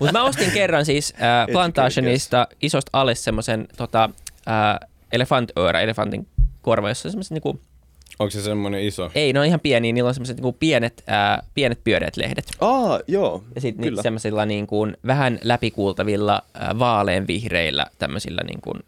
Mutta mä ostin kerran siis äh, Plantationista isosta alle semmoisen tota, äh, elefantöörä, elefantin korva, jossa on semmoiset niinku, Onko se semmoinen iso? ei, ne on ihan pieniä, niillä on semmoiset niinku pienet, äh, pienet pyöreät lehdet. Aa, joo, Ja sitten kyllä. semmoisilla niin kuin vähän läpikuultavilla äh, vaaleanvihreillä tämmöisillä niin kuin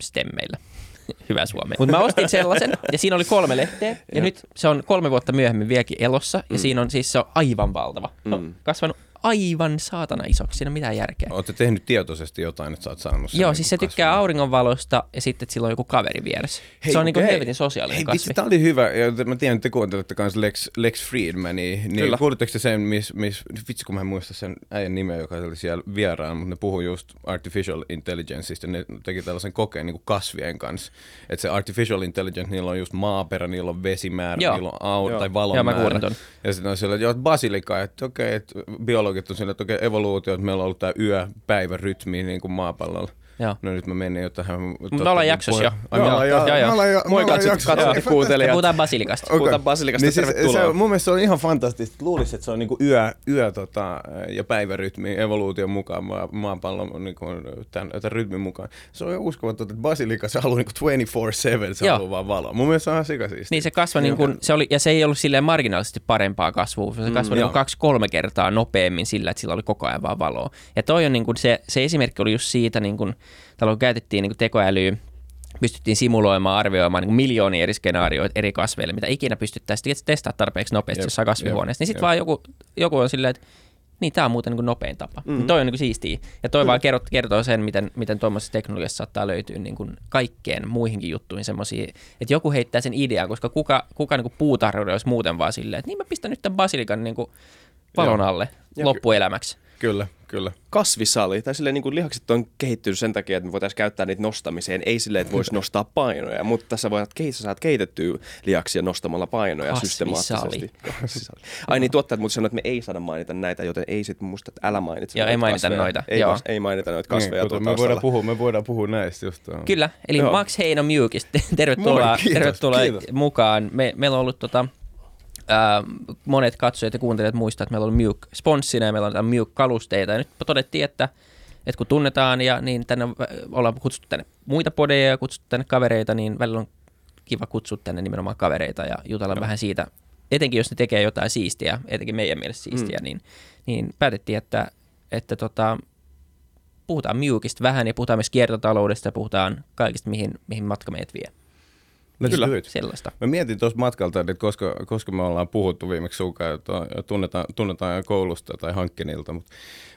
stemmeillä. Hyvä suomi. Mutta mä ostin sellaisen, ja siinä oli kolme lehteä, ja nyt se on kolme vuotta myöhemmin vieläkin elossa, ja siinä on siis se on aivan valtava. Se on kasvanut aivan saatana isoksi, siinä ei ole mitään järkeä. Oletko tehnyt tietoisesti jotain, että sä oot saanut sen Joo, niinku siis se tykkää kasvamaan? auringonvalosta, ja sitten että sillä on joku kaveri vieressä. Hei, se on niin kuin helvetin sosiaalinen Hei, kasvi. vitsi, tää oli hyvä. Ja mä tiedän, että te kuuntelette kanssa Lex, Lex Friedmania. Niin Kyllä. kuulitteko te sen, miss, miss, vitsi kun mä en muista sen äijän nimeä, joka oli siellä vieraan, mutta ne puhui just artificial intelligenceista. Ne teki tällaisen kokeen niin kuin kasvien kanssa. Että se artificial intelligence, niillä on just maaperä, niillä on vesimäärä, Joo. niillä on au, Joo. tai valon Joo, mä määrä. Ja sitten on siellä, että basilika, että okei, että biologit on siellä, että okei, evoluutio, että meillä on ollut tämä yö-päivä-rytmi niin kuin maapallolla. Joo. No nyt mä menin jo tähän. me ollaan jaksossa jo. Ai, me Joo, ollaan joo, jo- me ollaan jo- Moi katsot, jaksossa. katsot ja kuuntelijat. puhutaan basilikasta. Okei. Puhutaan basilikasta, niin siis tervetuloa. Se, on- mun mielestä se on ihan fantastista. Luulisi, että se on niinku yö, yö tota, ja päivärytmi evoluution mukaan, maa, maapallon niinku, tämän, tämän rytmin mukaan. Se on ihan uskomatonta, että basilika se haluaa niinku 24-7, se Joo. haluaa vaan valoa. Mun mielestä se on ihan sikasiisti. Niin se kasvoi, niin kuin, se oli, ja se ei ollut silleen marginaalisesti parempaa kasvua, se kasvoi mm, niin joo. kaksi-kolme kertaa nopeammin sillä, että sillä oli koko ajan vaan valoa. Ja toi on niin kuin se, se esimerkki oli just siitä, niin kuin, täällä kun käytettiin niin tekoälyä, pystyttiin simuloimaan, arvioimaan niin miljoonia eri skenaarioita eri kasveille, mitä ikinä pystyttäisiin testaa tarpeeksi nopeasti Jep, jossain kasvihuoneessa. Niin sitten vaan joku, joku on silleen, että niin tämä on muuten niin nopein tapa. Mm. Toi on niin siistiä. Ja toi vaan kertoo, kertoo sen, miten, miten tuommoisessa teknologiassa saattaa löytyä niin kuin kaikkeen muihinkin juttuihin semmoisia, että joku heittää sen idean, koska kuka, kuka niin kuin puutarhuuden olisi muuten vaan silleen, että niin mä pistän nyt tämän basilikan niin kuin valon alle Ja- loppuelämäksi. Kyllä, kyllä. kasvisali, tai silleen niin kuin lihakset on kehittynyt sen takia, että me voitaisiin käyttää niitä nostamiseen, ei silleen, että voisi nostaa painoja, mutta tässä voit, sä saat kehitettyä lihaksia nostamalla painoja Kasvisali. systemaattisesti. Kasvisali. Ai niin, tuottajat mutta sanoivat, että me ei saada mainita näitä, joten ei sit musta, että älä mainitse Joo, ei mainita kasveja. noita, Ei, joo. ei mainita noita kasveja Niin, me, voidaan puhua, me voidaan puhua näistä just. joo. Kyllä, eli Joo. Max Heino Mjukista, tervetuloa, Moi, kiitos, tervetuloa kiitos. mukaan. Me, meillä on ollut tota, ää, monet katsojat ja kuuntelijat muistaa, että meillä on Mjuk sponssina ja meillä on Mjuk-kalusteita. Ja nyt todettiin, että, että kun tunnetaan ja niin tänne äh, ollaan kutsuttu tänne muita podeja ja kutsuttu tänne kavereita, niin välillä on kiva kutsua tänne nimenomaan kavereita ja jutella vähän siitä, etenkin jos ne tekee jotain siistiä, etenkin meidän mielestä siistiä, mm. niin, niin päätettiin, että, että tota, puhutaan Mjukista vähän ja puhutaan myös kiertotaloudesta ja puhutaan kaikista, mihin, mihin matka meidät vie. Let's Kyllä. it. Sellaista. Mä mietin tuossa matkalta, että koska, koska me ollaan puhuttu viimeksi sunkaan, että tunnetaan, tunnetaan koulusta tai hankkinilta, mutta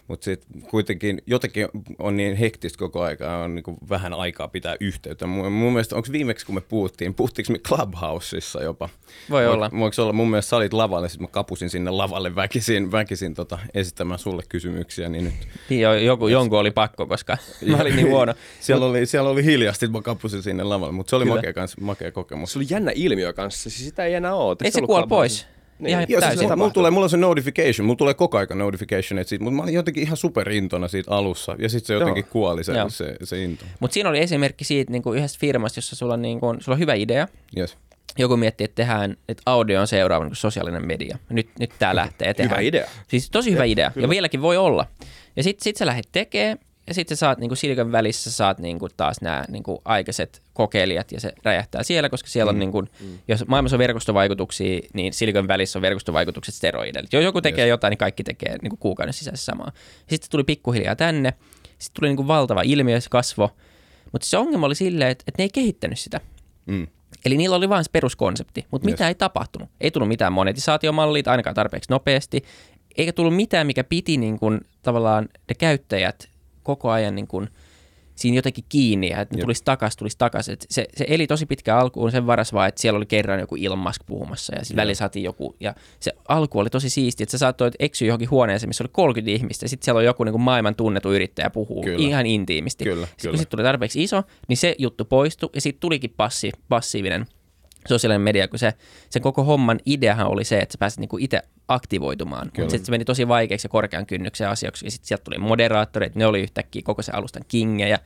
mut sitten kuitenkin jotenkin on niin hektistä koko aika, on niin vähän aikaa pitää yhteyttä. Mun, mun mielestä, onko viimeksi kun me puhuttiin, puhuttiinko me Clubhouseissa jopa? Voi olla. Voiko olla, mun mielestä sä olit lavalle, sitten mä kapusin sinne lavalle väkisin, väkisin tota, esittämään sulle kysymyksiä, niin nyt Niin jo, joku, jonkun oli pakko, koska mä olin niin huono. siellä, oli, siellä oli hiljasti, mä kapusin sinne lavalle, mutta se oli Kyllä. makea, kans, makea kokemus. Se oli jännä ilmiö kanssa, siis sitä ei enää ole. Ei se kuole pois. Niin. Ihan Joo, siis mulla, mulla, tulee, mulla on se notification, mulla tulee koko aika notification siitä, mutta mä olin jotenkin ihan superintona siitä alussa, ja sitten se jotenkin Joo. kuoli se, Joo. se, se into. Mutta siinä oli esimerkki siitä niin kuin yhdestä firmasta, jossa sulla on, niin kuin, sulla on hyvä idea. Yes. Joku miettii, että tehdään, että audio on seuraava niin kuin sosiaalinen media. Nyt, nyt tämä lähtee. ja Hyvä idea. Siis tosi hyvä idea. Ja vieläkin voi olla. Ja sitten sit sä lähdet tekemään, ja sitten saat niin kuin Silicon välissä saat niin kuin taas nämä niin kuin aikaiset kokeilijat, ja se räjähtää siellä, koska siellä on, niin kuin, jos maailmassa on verkostovaikutuksia, niin Silicon välissä on verkostovaikutukset steroideille. Jos joku tekee Yes. jotain, niin kaikki tekee niin kuin kuukauden sisässä samaa. Sitten tuli pikkuhiljaa tänne, sitten tuli niin kuin valtava ilmiö, se kasvo, mutta se ongelma oli silleen, että, että ne ei kehittänyt sitä. Mm. Eli niillä oli vain se peruskonsepti, mutta Yes. mitä ei tapahtunut. Ei tullut mitään monetisaatiomallia, ainakaan tarpeeksi nopeasti, eikä tullut mitään, mikä piti niin kuin, tavallaan ne käyttäjät koko ajan niin kuin, siinä jotenkin kiinni, ja että ne tulisi takas, tulisi takas. Et se, se eli tosi pitkä alkuun sen varas vaan, että siellä oli kerran joku Elon Musk puhumassa, ja sitten välillä saatiin joku, ja se alku oli tosi siisti, että sä saattoit eksyä johonkin huoneeseen, missä oli 30 ihmistä, ja sitten siellä on joku niin kuin maailman tunnettu yrittäjä puhuu Kyllä. ihan intiimisti. Kyllä, Sitten kyllä. kun sitten tuli tarpeeksi iso, niin se juttu poistui, ja sitten tulikin passi, passiivinen sosiaalinen media, kun se, sen koko homman ideahan oli se, että sä pääsit niinku itse aktivoitumaan. Mutta sitten se meni tosi vaikeaksi ja korkean kynnyksen asiaksi, ja sitten sieltä tuli moderaattoreita, ne oli yhtäkkiä koko se alustan kingejä.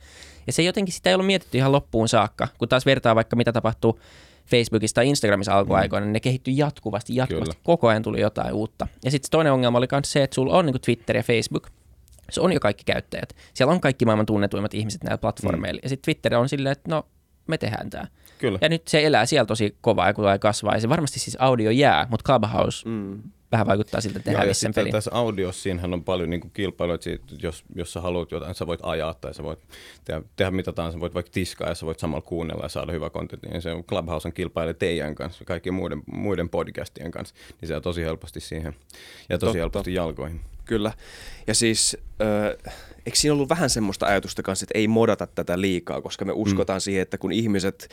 Ja se jotenkin sitä ei ollut mietitty ihan loppuun saakka, kun taas vertaa vaikka mitä tapahtuu Facebookissa tai Instagramissa alkuaikoina, niin ne kehittyi jatkuvasti, jatkuvasti. Kyllä. Koko ajan tuli jotain uutta. Ja sitten toinen ongelma oli myös se, että sulla on niin Twitter ja Facebook, se on jo kaikki käyttäjät. Siellä on kaikki maailman tunnetuimmat ihmiset näillä platformeilla. Mm. Ja sitten Twitter on silleen, että no, me tehdään tämä. Kyllä. Ja nyt se elää siellä tosi kovaa ja kun tulee kasvaa. Ja se varmasti siis audio jää, mutta Clubhouse mm. vähän vaikuttaa siltä, että ne hävisi sen pelin. tässä audiossa siinähän on paljon niin kilpailua, että siitä, jos, jos sä haluat jotain, sä voit ajaa tai sä voit tehdä, tehdä mitä tahansa, voit vaikka tiskaa ja sä voit samalla kuunnella ja saada hyvä kontentti, niin se on Clubhouse on kilpailee teidän kanssa, kaikkien muiden, muiden podcastien kanssa, niin se on tosi helposti siihen ja tosi Totta. helposti jalkoihin. Kyllä. Ja siis, äh, eikö siinä ollut vähän semmoista ajatusta kanssa, että ei modata tätä liikaa, koska me uskotaan mm. siihen, että kun ihmiset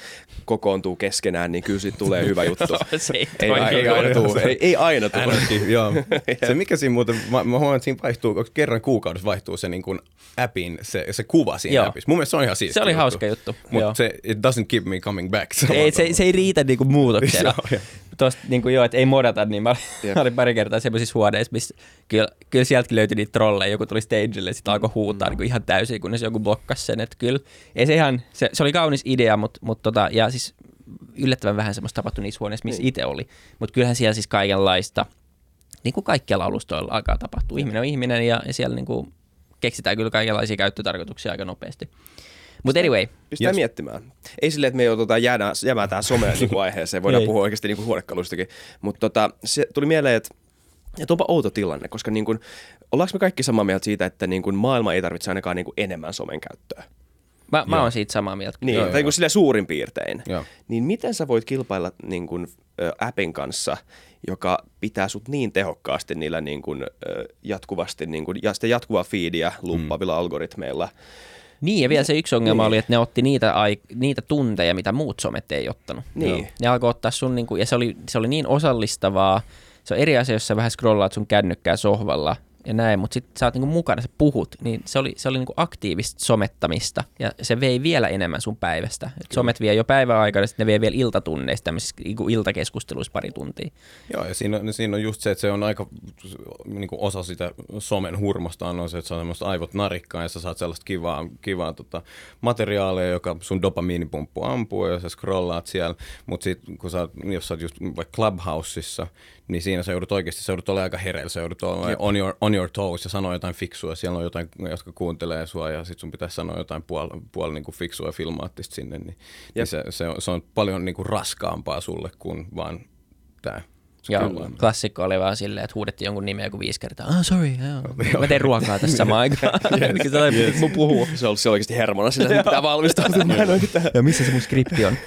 kokoontuu keskenään, niin kyllä siitä tulee hyvä juttu. Se ei ei, toimi. ei, aina tule. Ei, ei aina tule. Joo. Se mikä siinä muuten, mä, mä huomaan, että siinä vaihtuu, kerran kuukaudessa vaihtuu se niin kuin appin, se, se kuva siinä Joo. appissa. Mun mielestä se on ihan siisti Se oli juttu. hauska juttu. Mutta se, it doesn't keep me coming back. Ei, se, se ei riitä niinku muutoksena. Joo, joo. Tuosta niinku joo, että ei modata, niin mä, mä olin pari kertaa semmoisissa huoneissa, missä kyllä, kyllä sieltäkin löytyi niitä trolleja, joku tuli stagelle ja sitten alkoi huutaa niinku ihan täysin, kunnes joku blokkasi sen, että kyllä, ei se ihan, se, se oli kaunis idea, mutta mut tota, ja siis yllättävän vähän semmoista tapahtui niissä huoneissa, missä Niin. itse oli, mutta kyllähän siellä siis kaikenlaista, niin kuin kaikkialla alustoilla alkaa tapahtua. Ihminen on ihminen ja, ja siellä niinku keksitään kyllä kaikenlaisia käyttötarkoituksia aika nopeasti. Mutta anyway, Pistää Yes. miettimään. Ei silleen, että me joudutaan jäädään, jäämään tähän someen niin kuin aiheeseen, voidaan puhua oikeasti niin huonekaluistakin. Mutta tota, se tuli mieleen, että että onpa outo tilanne, koska niin kuin, ollaanko me kaikki samaa mieltä siitä, että niin kuin maailma ei tarvitse ainakaan niin kuin enemmän somen käyttöä? mä, mä oon siitä samaa mieltä. Niin, Joo, tai niin joo. sille suurin piirtein. Joo. Niin miten sä voit kilpailla niin kuin, ö, appin kanssa, joka pitää sut niin tehokkaasti niillä niin kuin, ö, jatkuvasti, niin kuin, ja sitä jatkuvaa feedia luuppaavilla mm. algoritmeilla. Niin, ja vielä se yksi ongelma Niin. oli, että ne otti niitä, ai, niitä tunteja, mitä muut somet ei ottanut. Niin. Ne alkoi ottaa sun, niin kuin, ja se oli, se oli niin osallistavaa. Se on eri asia, jos sä vähän scrollaat sun kännykkää sohvalla ja näin, mutta sitten sä oot niinku mukana, sä puhut, niin se oli, se oli niinku aktiivista somettamista, ja se vei vielä enemmän sun päivästä. Et somet vie jo päivän aikana, sitten ne vie vielä iltatunneista, tämmöisissä niinku iltakeskusteluissa pari tuntia. Joo, ja siinä on, siinä on just se, että se on aika niin kuin osa sitä somen hurmosta on se, että se on semmoista aivot narikkaa ja sä saat sellaista kivaa, kivaa tota, materiaalia, joka sun dopamiinipumppu ampuu ja sä scrollaat siellä, mutta sitten kun sä, jos sä oot just vaikka Clubhouseissa, niin siinä sä joudut oikeasti, sä joudut olla aika hereillä, sä joudut olla on your, on your toes ja sanoa jotain fiksua, siellä on jotain, jotka kuuntelee sua ja sitten sun pitäisi sanoa jotain puol, puol niin kuin fiksua filmaattista sinne, niin, niin se, se, on, se on paljon niin kuin raskaampaa sulle kuin vaan tämä. Ja Kyllä. klassikko oli vaan silleen, että huudettiin jonkun nimeä joku viisi kertaa. Ah, sorry, joo. Mä teen ruokaa tässä samaan aikaan. yes. se oli, mun puhuu. Se on, oikeasti hermona sillä, että pitää valmistautua. Ja missä se mun skripti on?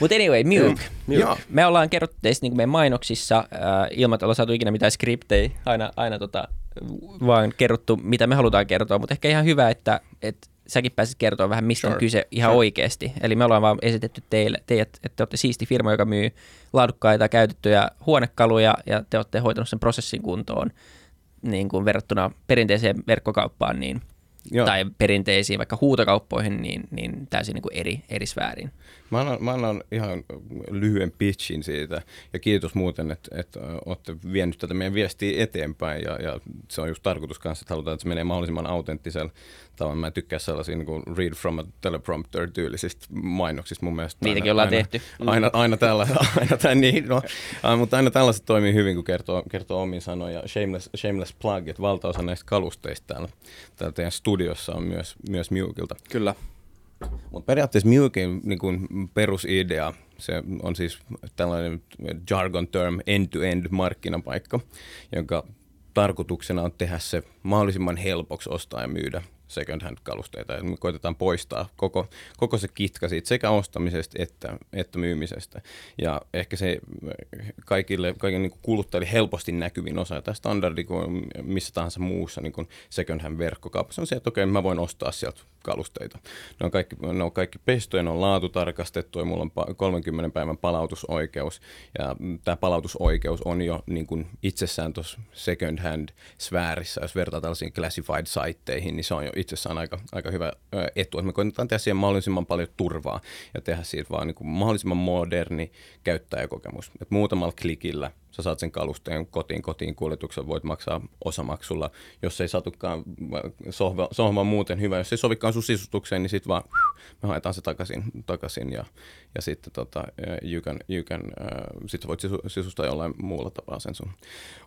Mutta anyway, Muke. Joo. Me ollaan kerrottu teistä niin meidän mainoksissa äh, ilman, että ollaan saatu ikinä mitään skriptejä, aina, aina tota, vaan kerrottu, mitä me halutaan kertoa, mutta ehkä ihan hyvä, että, että säkin pääsit kertoa vähän, mistä on Sure. kyse ihan Sure. oikeasti. Eli me ollaan vaan esitetty teille, teidät, että te olette siisti firma, joka myy laadukkaita käytettyjä huonekaluja, ja te olette hoitanut sen prosessin kuntoon niin kuin verrattuna perinteiseen verkkokauppaan, niin Joo. tai perinteisiin vaikka huutokauppoihin, niin, niin täysin niin kuin eri, eri sfääriin. Mä annan, mä annan ihan lyhyen pitchin siitä ja kiitos muuten, että, että olette vienyt tätä meidän viestiä eteenpäin ja, ja se on just tarkoitus kanssa, että halutaan, että se menee mahdollisimman autenttisella tavalla. Mä en tykkää sellaisia niin kuin read from a teleprompter tyylisistä mainoksista mun mielestä. Niitäkin aina, ollaan aina, tehty. Aina, aina, tällä, aina tämän, niin, no, äh, mutta aina tällaiset toimii hyvin, kun kertoo, kertoo omin sanoja. Shameless, shameless plug, että valtaosa näistä kalusteista täällä, täällä teidän studiossa on myös, myös Mewkilta. Kyllä. Mutta periaatteessa Mukin niin kuin perusidea, se on siis tällainen jargon term end-to-end markkinapaikka, jonka tarkoituksena on tehdä se mahdollisimman helpoksi ostaa ja myydä second hand kalusteita. Me koitetaan poistaa koko, koko se kitka siitä sekä ostamisesta että, että myymisestä. Ja ehkä se kaikille, kaikille niin kuluttajille helposti näkyvin osa, tämä standardi kuin missä tahansa muussa niin second hand verkkokaupassa on se, että okei, mä voin ostaa sieltä kalusteita. Ne on kaikki, ne on kaikki pestoja, ne on laatutarkastettu ja mulla on pa- 30 päivän palautusoikeus. Ja tämä palautusoikeus on jo niin kuin itsessään tuossa second hand sfäärissä, jos vertaa tällaisiin classified saitteihin, niin se on jo itsessään aika, aika hyvä etu. Että me koitetaan tehdä siihen mahdollisimman paljon turvaa ja tehdä siitä vaan niin kuin mahdollisimman moderni käyttäjäkokemus. Et muutamalla klikillä sä saat sen kalusteen kotiin, kotiin kuljetuksen, voit maksaa osamaksulla. Jos ei satukaan sohva, sohva muuten hyvä, jos ei sovikaan sun sisustukseen, niin sitten vaan me haetaan se takaisin, takaisin ja, ja sitten tota, you can, you can, uh, sit voit sisustaa jollain muulla tapaa sen sun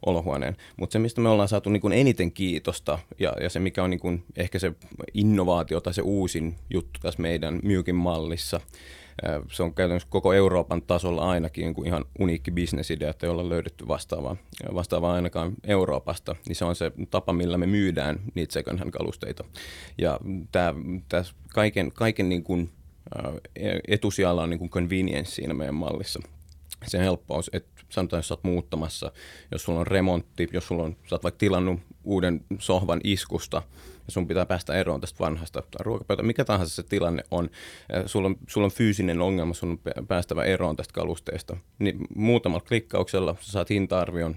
olohuoneen. Mutta se, mistä me ollaan saatu niin eniten kiitosta ja, ja se, mikä on niin ehkä se innovaatio tai se uusin juttu tässä meidän Myykin mallissa, se on käytännössä koko Euroopan tasolla ainakin niin kuin ihan uniikki bisnesidea, että ei olla löydetty vastaavaa, vastaavaa ainakaan Euroopasta, niin se on se tapa, millä me myydään niitä second hand kalusteita. Ja tämä, tämä kaiken, kaiken niin kuin, etusijalla on niin kuin convenience siinä meidän mallissa. Se helppous, että sanotaan, jos sä oot muuttamassa, jos sulla on remontti, jos sulla on, sä oot vaikka tilannut uuden sohvan iskusta, ja sun pitää päästä eroon tästä vanhasta ruokapöytä, mikä tahansa se tilanne on, sulla on, sulla on fyysinen ongelma, sun on päästävä eroon tästä kalusteesta, niin muutamalla klikkauksella sä saat hinta-arvion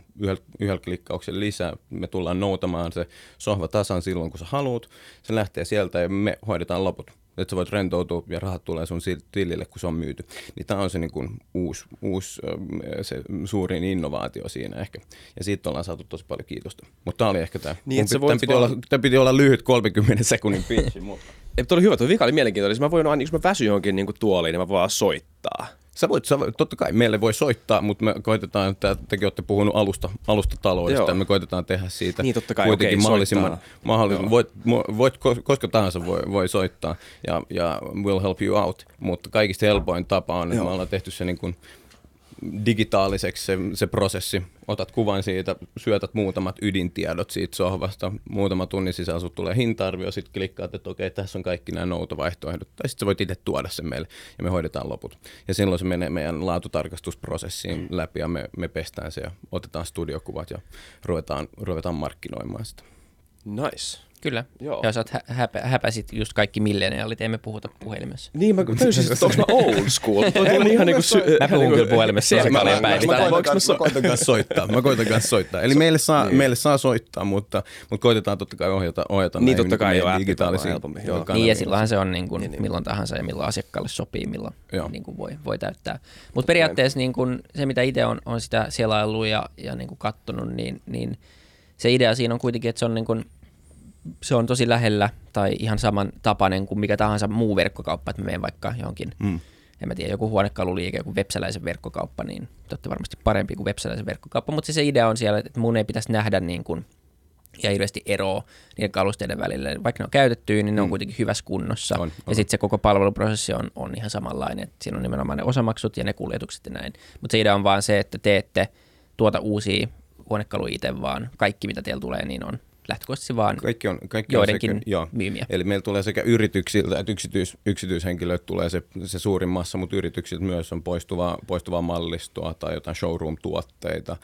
yhdellä, klikkauksella lisää, me tullaan noutamaan se sohva tasan silloin, kun sä haluat, se lähtee sieltä ja me hoidetaan loput että sä voit rentoutua ja rahat tulee sun tilille, kun se on myyty. Niin tämä on se niin kuin uusi, uusi se suurin innovaatio siinä ehkä. Ja siitä ollaan saatu tosi paljon kiitosta. Mutta tämä oli ehkä tämä. Niin, piti, tämän, piti olla, tämän piti olla lyhyt 30 sekunnin pitchi. mutta. Tuo oli hyvä, tuo vika oli mielenkiintoinen. Siis mä voin aina, jos mä väsyn johonkin niin tuoliin, niin mä voin soittaa. Sä voit, sä voit, totta kai meille voi soittaa, mutta me koitetaan, että tekin olette puhunut alusta, alustataloudesta, Joo. me koitetaan tehdä siitä niin, totta kai, kuitenkin okay, mahdollisimman, mahdollisimman voit, voit, koska tahansa voi, voi soittaa ja, ja we'll help you out, mutta kaikista helpoin tapa on, että Joo. me ollaan tehty se niin kuin, digitaaliseksi se, se prosessi. Otat kuvan siitä, syötät muutamat ydintiedot siitä sohvasta, muutama tunnin sisällä sinulle tulee hinta-arvio, sitten klikkaat, että okei, tässä on kaikki nämä noutovaihtoehdot, tai sitten voit itse tuoda sen meille, ja me hoidetaan loput. Ja silloin se menee meidän laatutarkastusprosessiin läpi, ja me, me pestään se, ja otetaan studiokuvat, ja ruvetaan, ruvetaan markkinoimaan sitä. Nice. Kyllä. Joo. Ja sä oot hä- häpä, häpäsit just kaikki milleniaalit, emme puhuta puhelimessa. Niin, mä täysin, että onko mä old school? Toi ihan niinku... Sy- mä puhun kyllä puhelimessa siellä paljon päivittäin. Mä koitan kanssa soittaa. Mä koitan kanssa soittaa. Eli meille saa, niin. meille saa soittaa, mutta, mutta koitetaan totta kai ohjata, ohjata niin, totta kai jo digitaalisiin Niin, ja silloinhan se on niin kuin, niin, niin. milloin tahansa ja milloin asiakkaalle sopii, milloin niin kuin voi, voi täyttää. Mutta periaatteessa niin kuin, se, mitä itse on, on sitä selaillut ja, ja niin kuin kattonut, niin, niin se idea siinä on kuitenkin, että se on niin kuin, se on tosi lähellä tai ihan saman tapainen kuin mikä tahansa muu verkkokauppa, että mä menen vaikka johonkin, mm. en mä tiedä, joku huonekaluliike, joku websäläisen verkkokauppa, niin totta varmasti parempi kuin websäläisen verkkokauppa, mutta se idea on siellä, että mun ei pitäisi nähdä niin kuin, ja hirveästi eroa niiden kalusteiden välillä. Vaikka ne on käytetty, niin ne on mm. kuitenkin hyvässä kunnossa. On, on. Ja sitten se koko palveluprosessi on, on ihan samanlainen. Että siinä on nimenomaan ne osamaksut ja ne kuljetukset ja näin. Mutta se idea on vaan se, että teette tuota uusia huonekaluja itse, vaan kaikki mitä teillä tulee, niin on lähtökohtaisesti vaan kaikki on, kaikki joidenkin on sekä, joo. myymiä. Eli meillä tulee sekä yrityksiltä että yksityis, yksityishenkilöiltä tulee se, se suurin massa, mutta yrityksiltä myös on poistuvaa, poistuvaa mallistoa tai jotain showroom-tuotteita,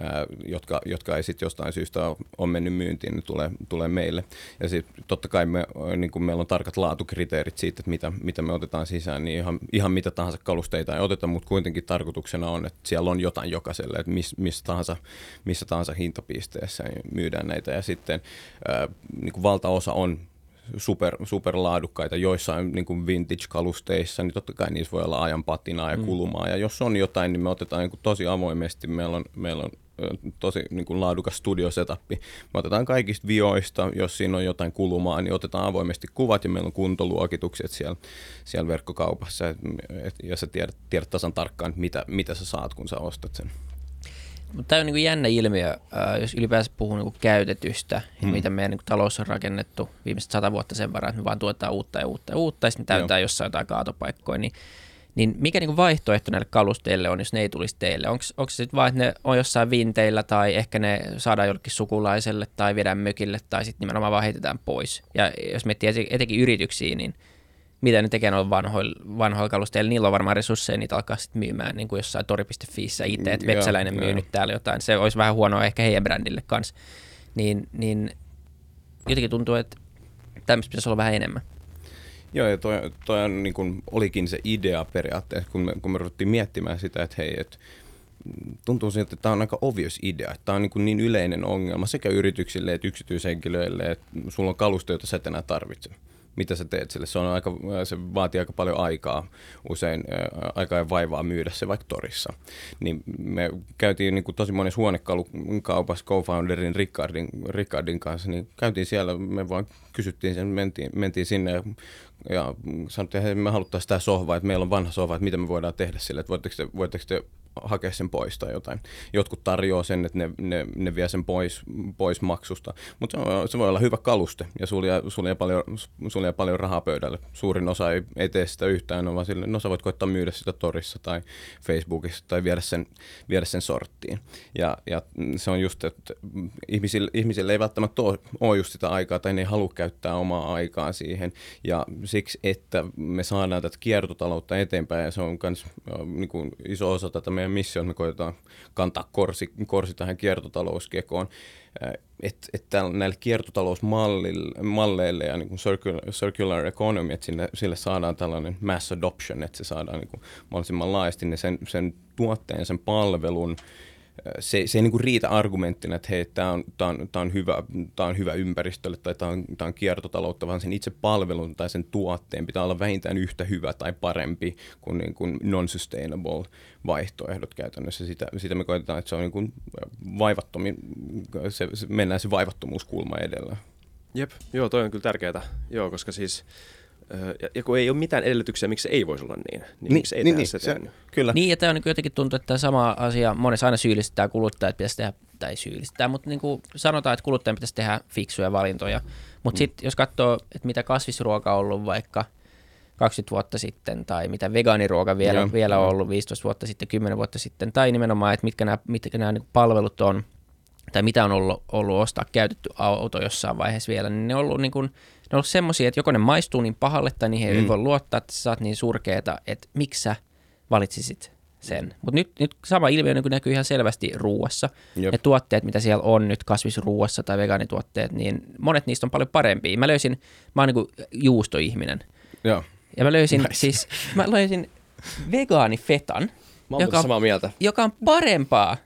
ää, jotka, jotka ei sitten jostain syystä ole mennyt myyntiin, niin tulee, tulee meille. Ja sitten totta kai me, niin kun meillä on tarkat laatukriteerit siitä, että mitä, mitä me otetaan sisään, niin ihan, ihan mitä tahansa kalusteita ei oteta, mutta kuitenkin tarkoituksena on, että siellä on jotain jokaiselle, että miss, missä, tahansa, missä tahansa hintapisteessä myydään näitä. Ja sitten sitten äh, niin kuin valtaosa on super, super laadukkaita joissain niin kuin vintage-kalusteissa, niin totta kai niissä voi olla ajan patinaa ja mm. kulumaa. Mm. Ja jos on jotain, niin me otetaan niin kuin tosi avoimesti. Meillä on, meillä on tosi niin kuin laadukas studiosetappi. Me otetaan kaikista vioista, jos siinä on jotain kulumaa, niin otetaan avoimesti kuvat ja meillä on kuntoluokitukset siellä, siellä verkkokaupassa. Et, et, ja sä tiedät, tiedät tasan tarkkaan, mitä, mitä sä saat, kun sä ostat sen. Mutta tämä on niin jännä ilmiö, äh, jos ylipäänsä puhuu niin käytetystä, hmm. mitä meidän niin talous on rakennettu viimeiset sata vuotta sen varaan, että me vaan tuotetaan uutta ja uutta ja uutta, ja sitten täytetään jossain jotain kaatopaikkoja, niin, niin mikä niin vaihtoehto näille kalusteille on, jos ne ei tulisi teille? Onko se sitten vaan, että ne on jossain vinteillä, tai ehkä ne saadaan jollekin sukulaiselle, tai viedään mökille, tai sitten nimenomaan vaan heitetään pois? Ja jos miettii etenkin yrityksiä, niin – mitä ne tekee noilla vanhoilla, vanhoilla kalusteilla, niillä on varmaan resursseja niitä alkaa sitten myymään niin kuin jossain tori.fiissä itse, että Vetsäläinen myy nyt täällä jotain. Se olisi vähän huonoa ehkä heidän brändille kanssa. Niin, niin jotenkin tuntuu, että tämmöistä pitäisi olla vähän enemmän. Joo, ja toi, toi on, niin kuin, olikin se idea periaatteessa, kun me, kun me ruvettiin miettimään sitä, että hei, että tuntuu siltä, että tämä on aika obvious idea. Tämä on niin, kuin niin yleinen ongelma sekä yrityksille että yksityishenkilöille, että sulla on kalusto, jota sä et enää tarvitse mitä sä teet sille. Se, on aika, se vaatii aika paljon aikaa, usein ää, aikaa ja vaivaa myydä se vaikka torissa. Niin me käytiin niin kuin tosi monessa huonekalukaupassa co-founderin Rickardin, Rickardin kanssa, niin käytiin siellä, me vaan kysyttiin sen, mentiin, mentiin sinne ja, ja sanottiin, että me haluttaisiin tämä sohva, että meillä on vanha sohva, että mitä me voidaan tehdä sille, että voitteko te, voitteko te hakea sen pois tai jotain. Jotkut tarjoaa sen, että ne, ne, ne vie sen pois, pois maksusta, mutta se, se voi olla hyvä kaluste ja sulje, sulje, paljon, sulje paljon rahaa pöydälle. Suurin osa ei, ei tee sitä yhtään, vaan sille, no sä voit koittaa myydä sitä torissa tai Facebookissa tai viedä sen, viedä sen sorttiin. Ja, ja se on just, että ihmisille, ihmisille ei välttämättä ole, ole just sitä aikaa tai ne ei halua käyttää omaa aikaa siihen ja siksi, että me saadaan tätä kiertotaloutta eteenpäin ja se on myös niin iso osa tätä meidän missio, me koitetaan kantaa korsi, korsi tähän kiertotalouskekoon, että et näille kiertotalousmalleille ja niin kuin circular, circular economy, että sinne, sille saadaan tällainen mass adoption, että se saadaan niin kuin mahdollisimman laajasti niin sen, sen tuotteen, sen palvelun, se, se ei niin kuin riitä argumenttina, että hei, tämä on, tää on, tää on, hyvä, tää on hyvä ympäristölle tai tämä on, tää on kiertotaloutta, vaan sen itse palvelun tai sen tuotteen pitää olla vähintään yhtä hyvä tai parempi kuin, niin kuin non-sustainable vaihtoehdot käytännössä. Sitä, sitä me koetetaan, että se on niin kuin se, se, mennään se vaivattomuuskulma edellä. Jep, joo, toi on kyllä tärkeää, joo, koska siis ja, ja kun ei ole mitään edellytyksiä, miksi se ei voisi olla niin, niin, niin miksi ei niin, niin, se, se Kyllä. Niin, että on niin jotenkin tuntuu, että tämä sama asia monessa aina syyllistää kuluttajat, että pitäisi tehdä, tai syyllistää, mutta niin kuin sanotaan, että kuluttajan pitäisi tehdä fiksuja valintoja. Mutta mm. sitten jos katsoo, että mitä kasvisruoka on ollut vaikka 20 vuotta sitten, tai mitä vegaaniruoka vielä, Joo, vielä on ollut 15 vuotta sitten, 10 vuotta sitten, tai nimenomaan, että mitkä nämä, mitkä nämä niin palvelut on, tai mitä on ollut, ollut ostaa käytetty auto jossain vaiheessa vielä, niin ne on ollut niin kuin, ne on ollut semmoisia, että joko ne maistuu niin pahalle tai niihin mm. ei voi luottaa, että sä saat niin surkeeta, että miksi sä valitsisit sen. Mutta nyt, nyt sama ilmiö niin näkyy ihan selvästi ruuassa. Jop. Ne tuotteet, mitä siellä on nyt kasvisruuassa tai vegaanituotteet, niin monet niistä on paljon parempia. Mä löysin, mä oon niin juustoihminen. Joo. Ja mä löysin nice. siis, mä löysin vegaanifetan, joka, samaa mieltä. joka on parempaa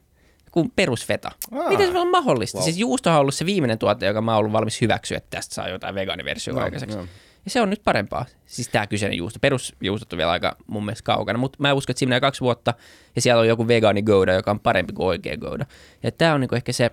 kuin perusfeta. Aa. Miten se on mahdollista? Wow. Siis juusto on ollut se viimeinen tuote, joka mä oon ollut valmis hyväksyä, että tästä saa jotain vegaaniversiota no, aikaiseksi. No. Ja se on nyt parempaa. Siis tämä kyseinen juusto. Perusjuustot on vielä aika mun mielestä kaukana, mutta mä uskon, että siinä kaksi vuotta ja siellä on joku vegaani gouda, joka on parempi kuin oikea gouda. Ja tämä on niinku ehkä se,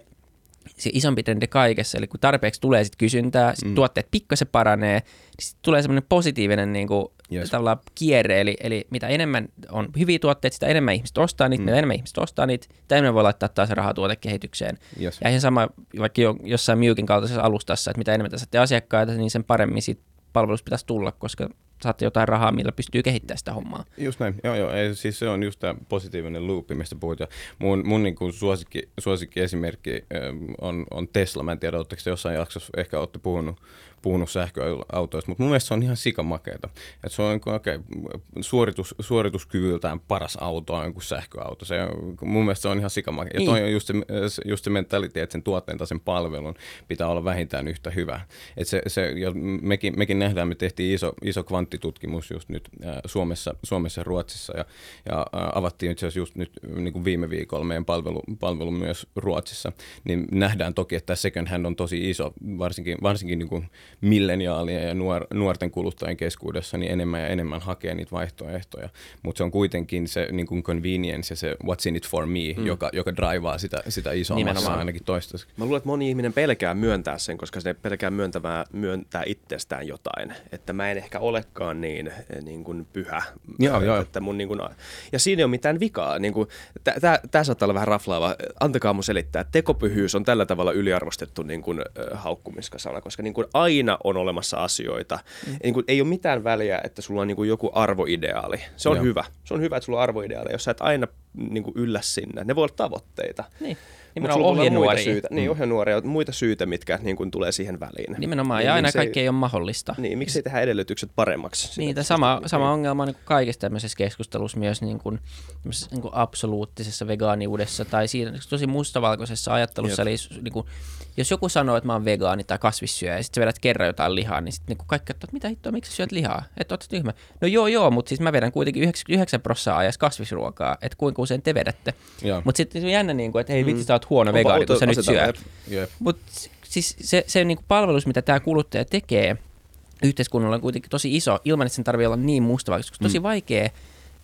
se isompi trendi kaikessa, eli kun tarpeeksi tulee sit kysyntää, sit mm. tuotteet pikkasen paranee, niin sit tulee semmoinen positiivinen niin kuin, yes. tavallaan kierre, eli, eli mitä enemmän on hyviä tuotteita, sitä enemmän ihmiset ostaa niitä, mm. mitä enemmän ihmiset ostaa niitä, sitä enemmän voi laittaa taas rahaa tuotekehitykseen. Yes. Ja ihan sama vaikka jo, jossain Miukin kaltaisessa alustassa, että mitä enemmän saatte asiakkaita, niin sen paremmin siitä palvelusta pitäisi tulla, koska saatte jotain rahaa, millä pystyy kehittämään sitä hommaa. Just näin, joo joo, ei, siis se on just tämä positiivinen loopi, mistä puhut. Ja mun mun niin kuin suosikki, suosikki esimerkki on, on Tesla, mä en tiedä, oletteko jossain jaksossa ehkä olette puhunut, puhunut sähköautoista, mutta mun mielestä se on ihan sikamakeeta. Että se on okay, suoritus, suorituskyvyltään paras auto on kuin sähköauto. Se, mun mielestä se on ihan sikamakeeta. Niin. Ja toi on just se, just se mentaliteetti, että sen tuotteen tai sen palvelun pitää olla vähintään yhtä hyvä. Et se, se, ja mekin, mekin nähdään, me tehtiin iso, iso kvanttitutkimus just nyt äh, Suomessa, Suomessa ja Ruotsissa ja, ja äh, avattiin itse asiassa just nyt niin kuin viime viikolla meidän palvelu, palvelu myös Ruotsissa. Niin nähdään toki, että second hand on tosi iso, varsinkin, varsinkin niin kuin milleniaalien ja nuor, nuorten kuluttajien keskuudessa niin enemmän ja enemmän hakee niitä vaihtoehtoja. Mutta se on kuitenkin se niin kuin convenience ja se what's in it for me, mm. joka, joka drivaa sitä, sitä isommassa ainakin toistaiseksi. Mä luulen, että moni ihminen pelkää myöntää sen, koska se pelkää myöntämään, myöntää itsestään jotain. Että mä en ehkä olekaan niin, niin kuin pyhä. Joo, joo. Että mun, niin kuin, ja siinä ei ole mitään vikaa. Niin kuin, tämä saattaa olla vähän raflaava. Antakaa mun selittää. Tekopyhyys on tällä tavalla yliarvostettu niin kuin, haukkumiskasana, koska niin kuin aina aina on olemassa asioita. Mm. Niin kuin, ei ole mitään väliä, että sulla on niin kuin joku arvoideaali. Se on Joo. hyvä. Se on hyvä, että sulla on arvoideaali, jos sä et aina niin kuin yllä sinne. Ne voi olla tavoitteita. Niin. Nimenomaan ohjenuoria. Syitä, niin, mm. ohjenuoria, muita syitä, mitkä niin kuin tulee siihen väliin. Nimenomaan, niin, ja aina kaikki ei ole mahdollista. Niin, miksi ei tehdä edellytykset paremmaksi? Niin, sama, sama ongelma on niin kaikissa tämmöisessä keskustelussa myös niin kuin, niin kuin absoluuttisessa vegaaniudessa tai siinä tosi mustavalkoisessa ajattelussa. Jep. Eli niin kuin, jos joku sanoo, että mä oon vegaani tai kasvissyöjä ja sitten sä vedät kerran jotain lihaa, niin sitten niin kaikki katsoo, että mitä hittoa, miksi sä syöt lihaa? Että oot tyhmä. No joo, joo, mutta siis mä vedän kuitenkin 99 prosenttia ajassa kasvisruokaa, että kuinka usein te vedätte. Mutta sitten se on jännä, niin kuin, että hei vitsi, mm. sä oot huono vegaani, kun sä nyt syöt. Mutta siis se, se niin kuin palvelus, mitä tämä kuluttaja tekee, yhteiskunnalla on kuitenkin tosi iso, ilman että sen tarvii olla niin mustavaksi, koska tosi Mm. vaikea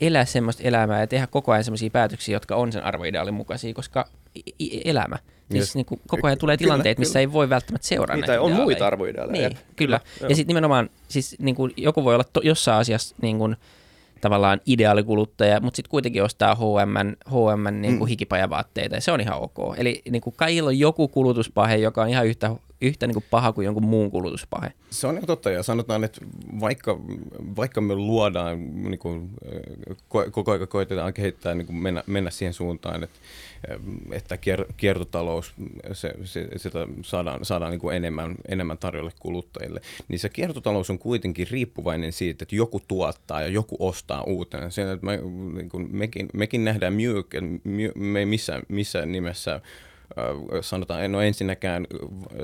elää semmoista elämää ja tehdä koko ajan semmoisia päätöksiä, jotka on sen arvoideaalin mukaisia, koska elämä. Siis Yes. niin kuin koko ajan tulee Kyllä, tilanteet, missä kyllä. ei voi välttämättä seuraa Niin, näitä tai on ideaaleja. muita arvoideaaleja. Niin, kyllä. Joo. Ja sitten nimenomaan, siis niin kuin joku voi olla to, jossain asiassa niin kuin, tavallaan ideaalikuluttaja, mutta sitten kuitenkin ostaa H&M, H&M niin kuin Mm. hikipajavaatteita ja se on ihan ok. Eli niin kuin kaikilla on joku kulutuspahe, joka on ihan yhtä, yhtä niin kuin paha kuin jonkun muun kulutuspahe. Se on ihan totta ja sanotaan, että vaikka, vaikka me luodaan, niin kuin, ko- koko ajan koitetaan kehittää, niin kuin mennä, mennä siihen suuntaan, että, että kier- kiertotalous, se, se, sitä saadaan, saadaan niin kuin enemmän, enemmän tarjolle kuluttajille, niin se kiertotalous on kuitenkin riippuvainen siitä, että joku tuottaa ja joku ostaa uutena. Sen, että me, niin kuin mekin, mekin nähdään Mjuk, me ei missään, missään nimessä sanotaan, no ensinnäkään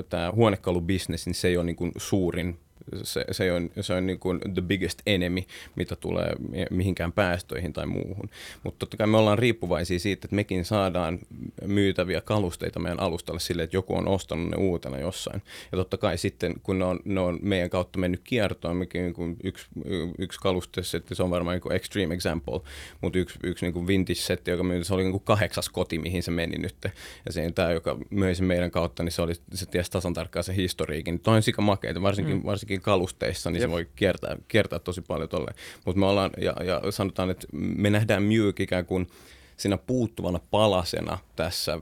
tämä huonekalubisnes, niin se ei ole niin kuin suurin se, se on, se on niin kuin the biggest enemy, mitä tulee mihinkään päästöihin tai muuhun. Mutta totta kai me ollaan riippuvaisia siitä, että mekin saadaan myytäviä kalusteita meidän alustalle sille, että joku on ostanut ne uutena jossain. Ja totta kai sitten, kun ne on, ne on meidän kautta mennyt kiertoon, mekin niin kuin yksi, yksi kalustesetti, se on varmaan niin kuin extreme example, mutta yksi, yksi niin kuin vintage-setti, joka myytiin, se oli niin kuin kahdeksas koti, mihin se meni nyt. Ja siinä tämä, joka möi sen meidän kautta, niin se, oli, se tiesi tasan tarkkaan se historiikin. Toi on sika makeita, varsinkin, mm. varsinkin kalusteissa, niin Jep. se voi kiertää, kiertää tosi paljon tolleen. Mutta me ollaan, ja, ja sanotaan, että me nähdään Myyk ikään kuin siinä puuttuvana palasena tässä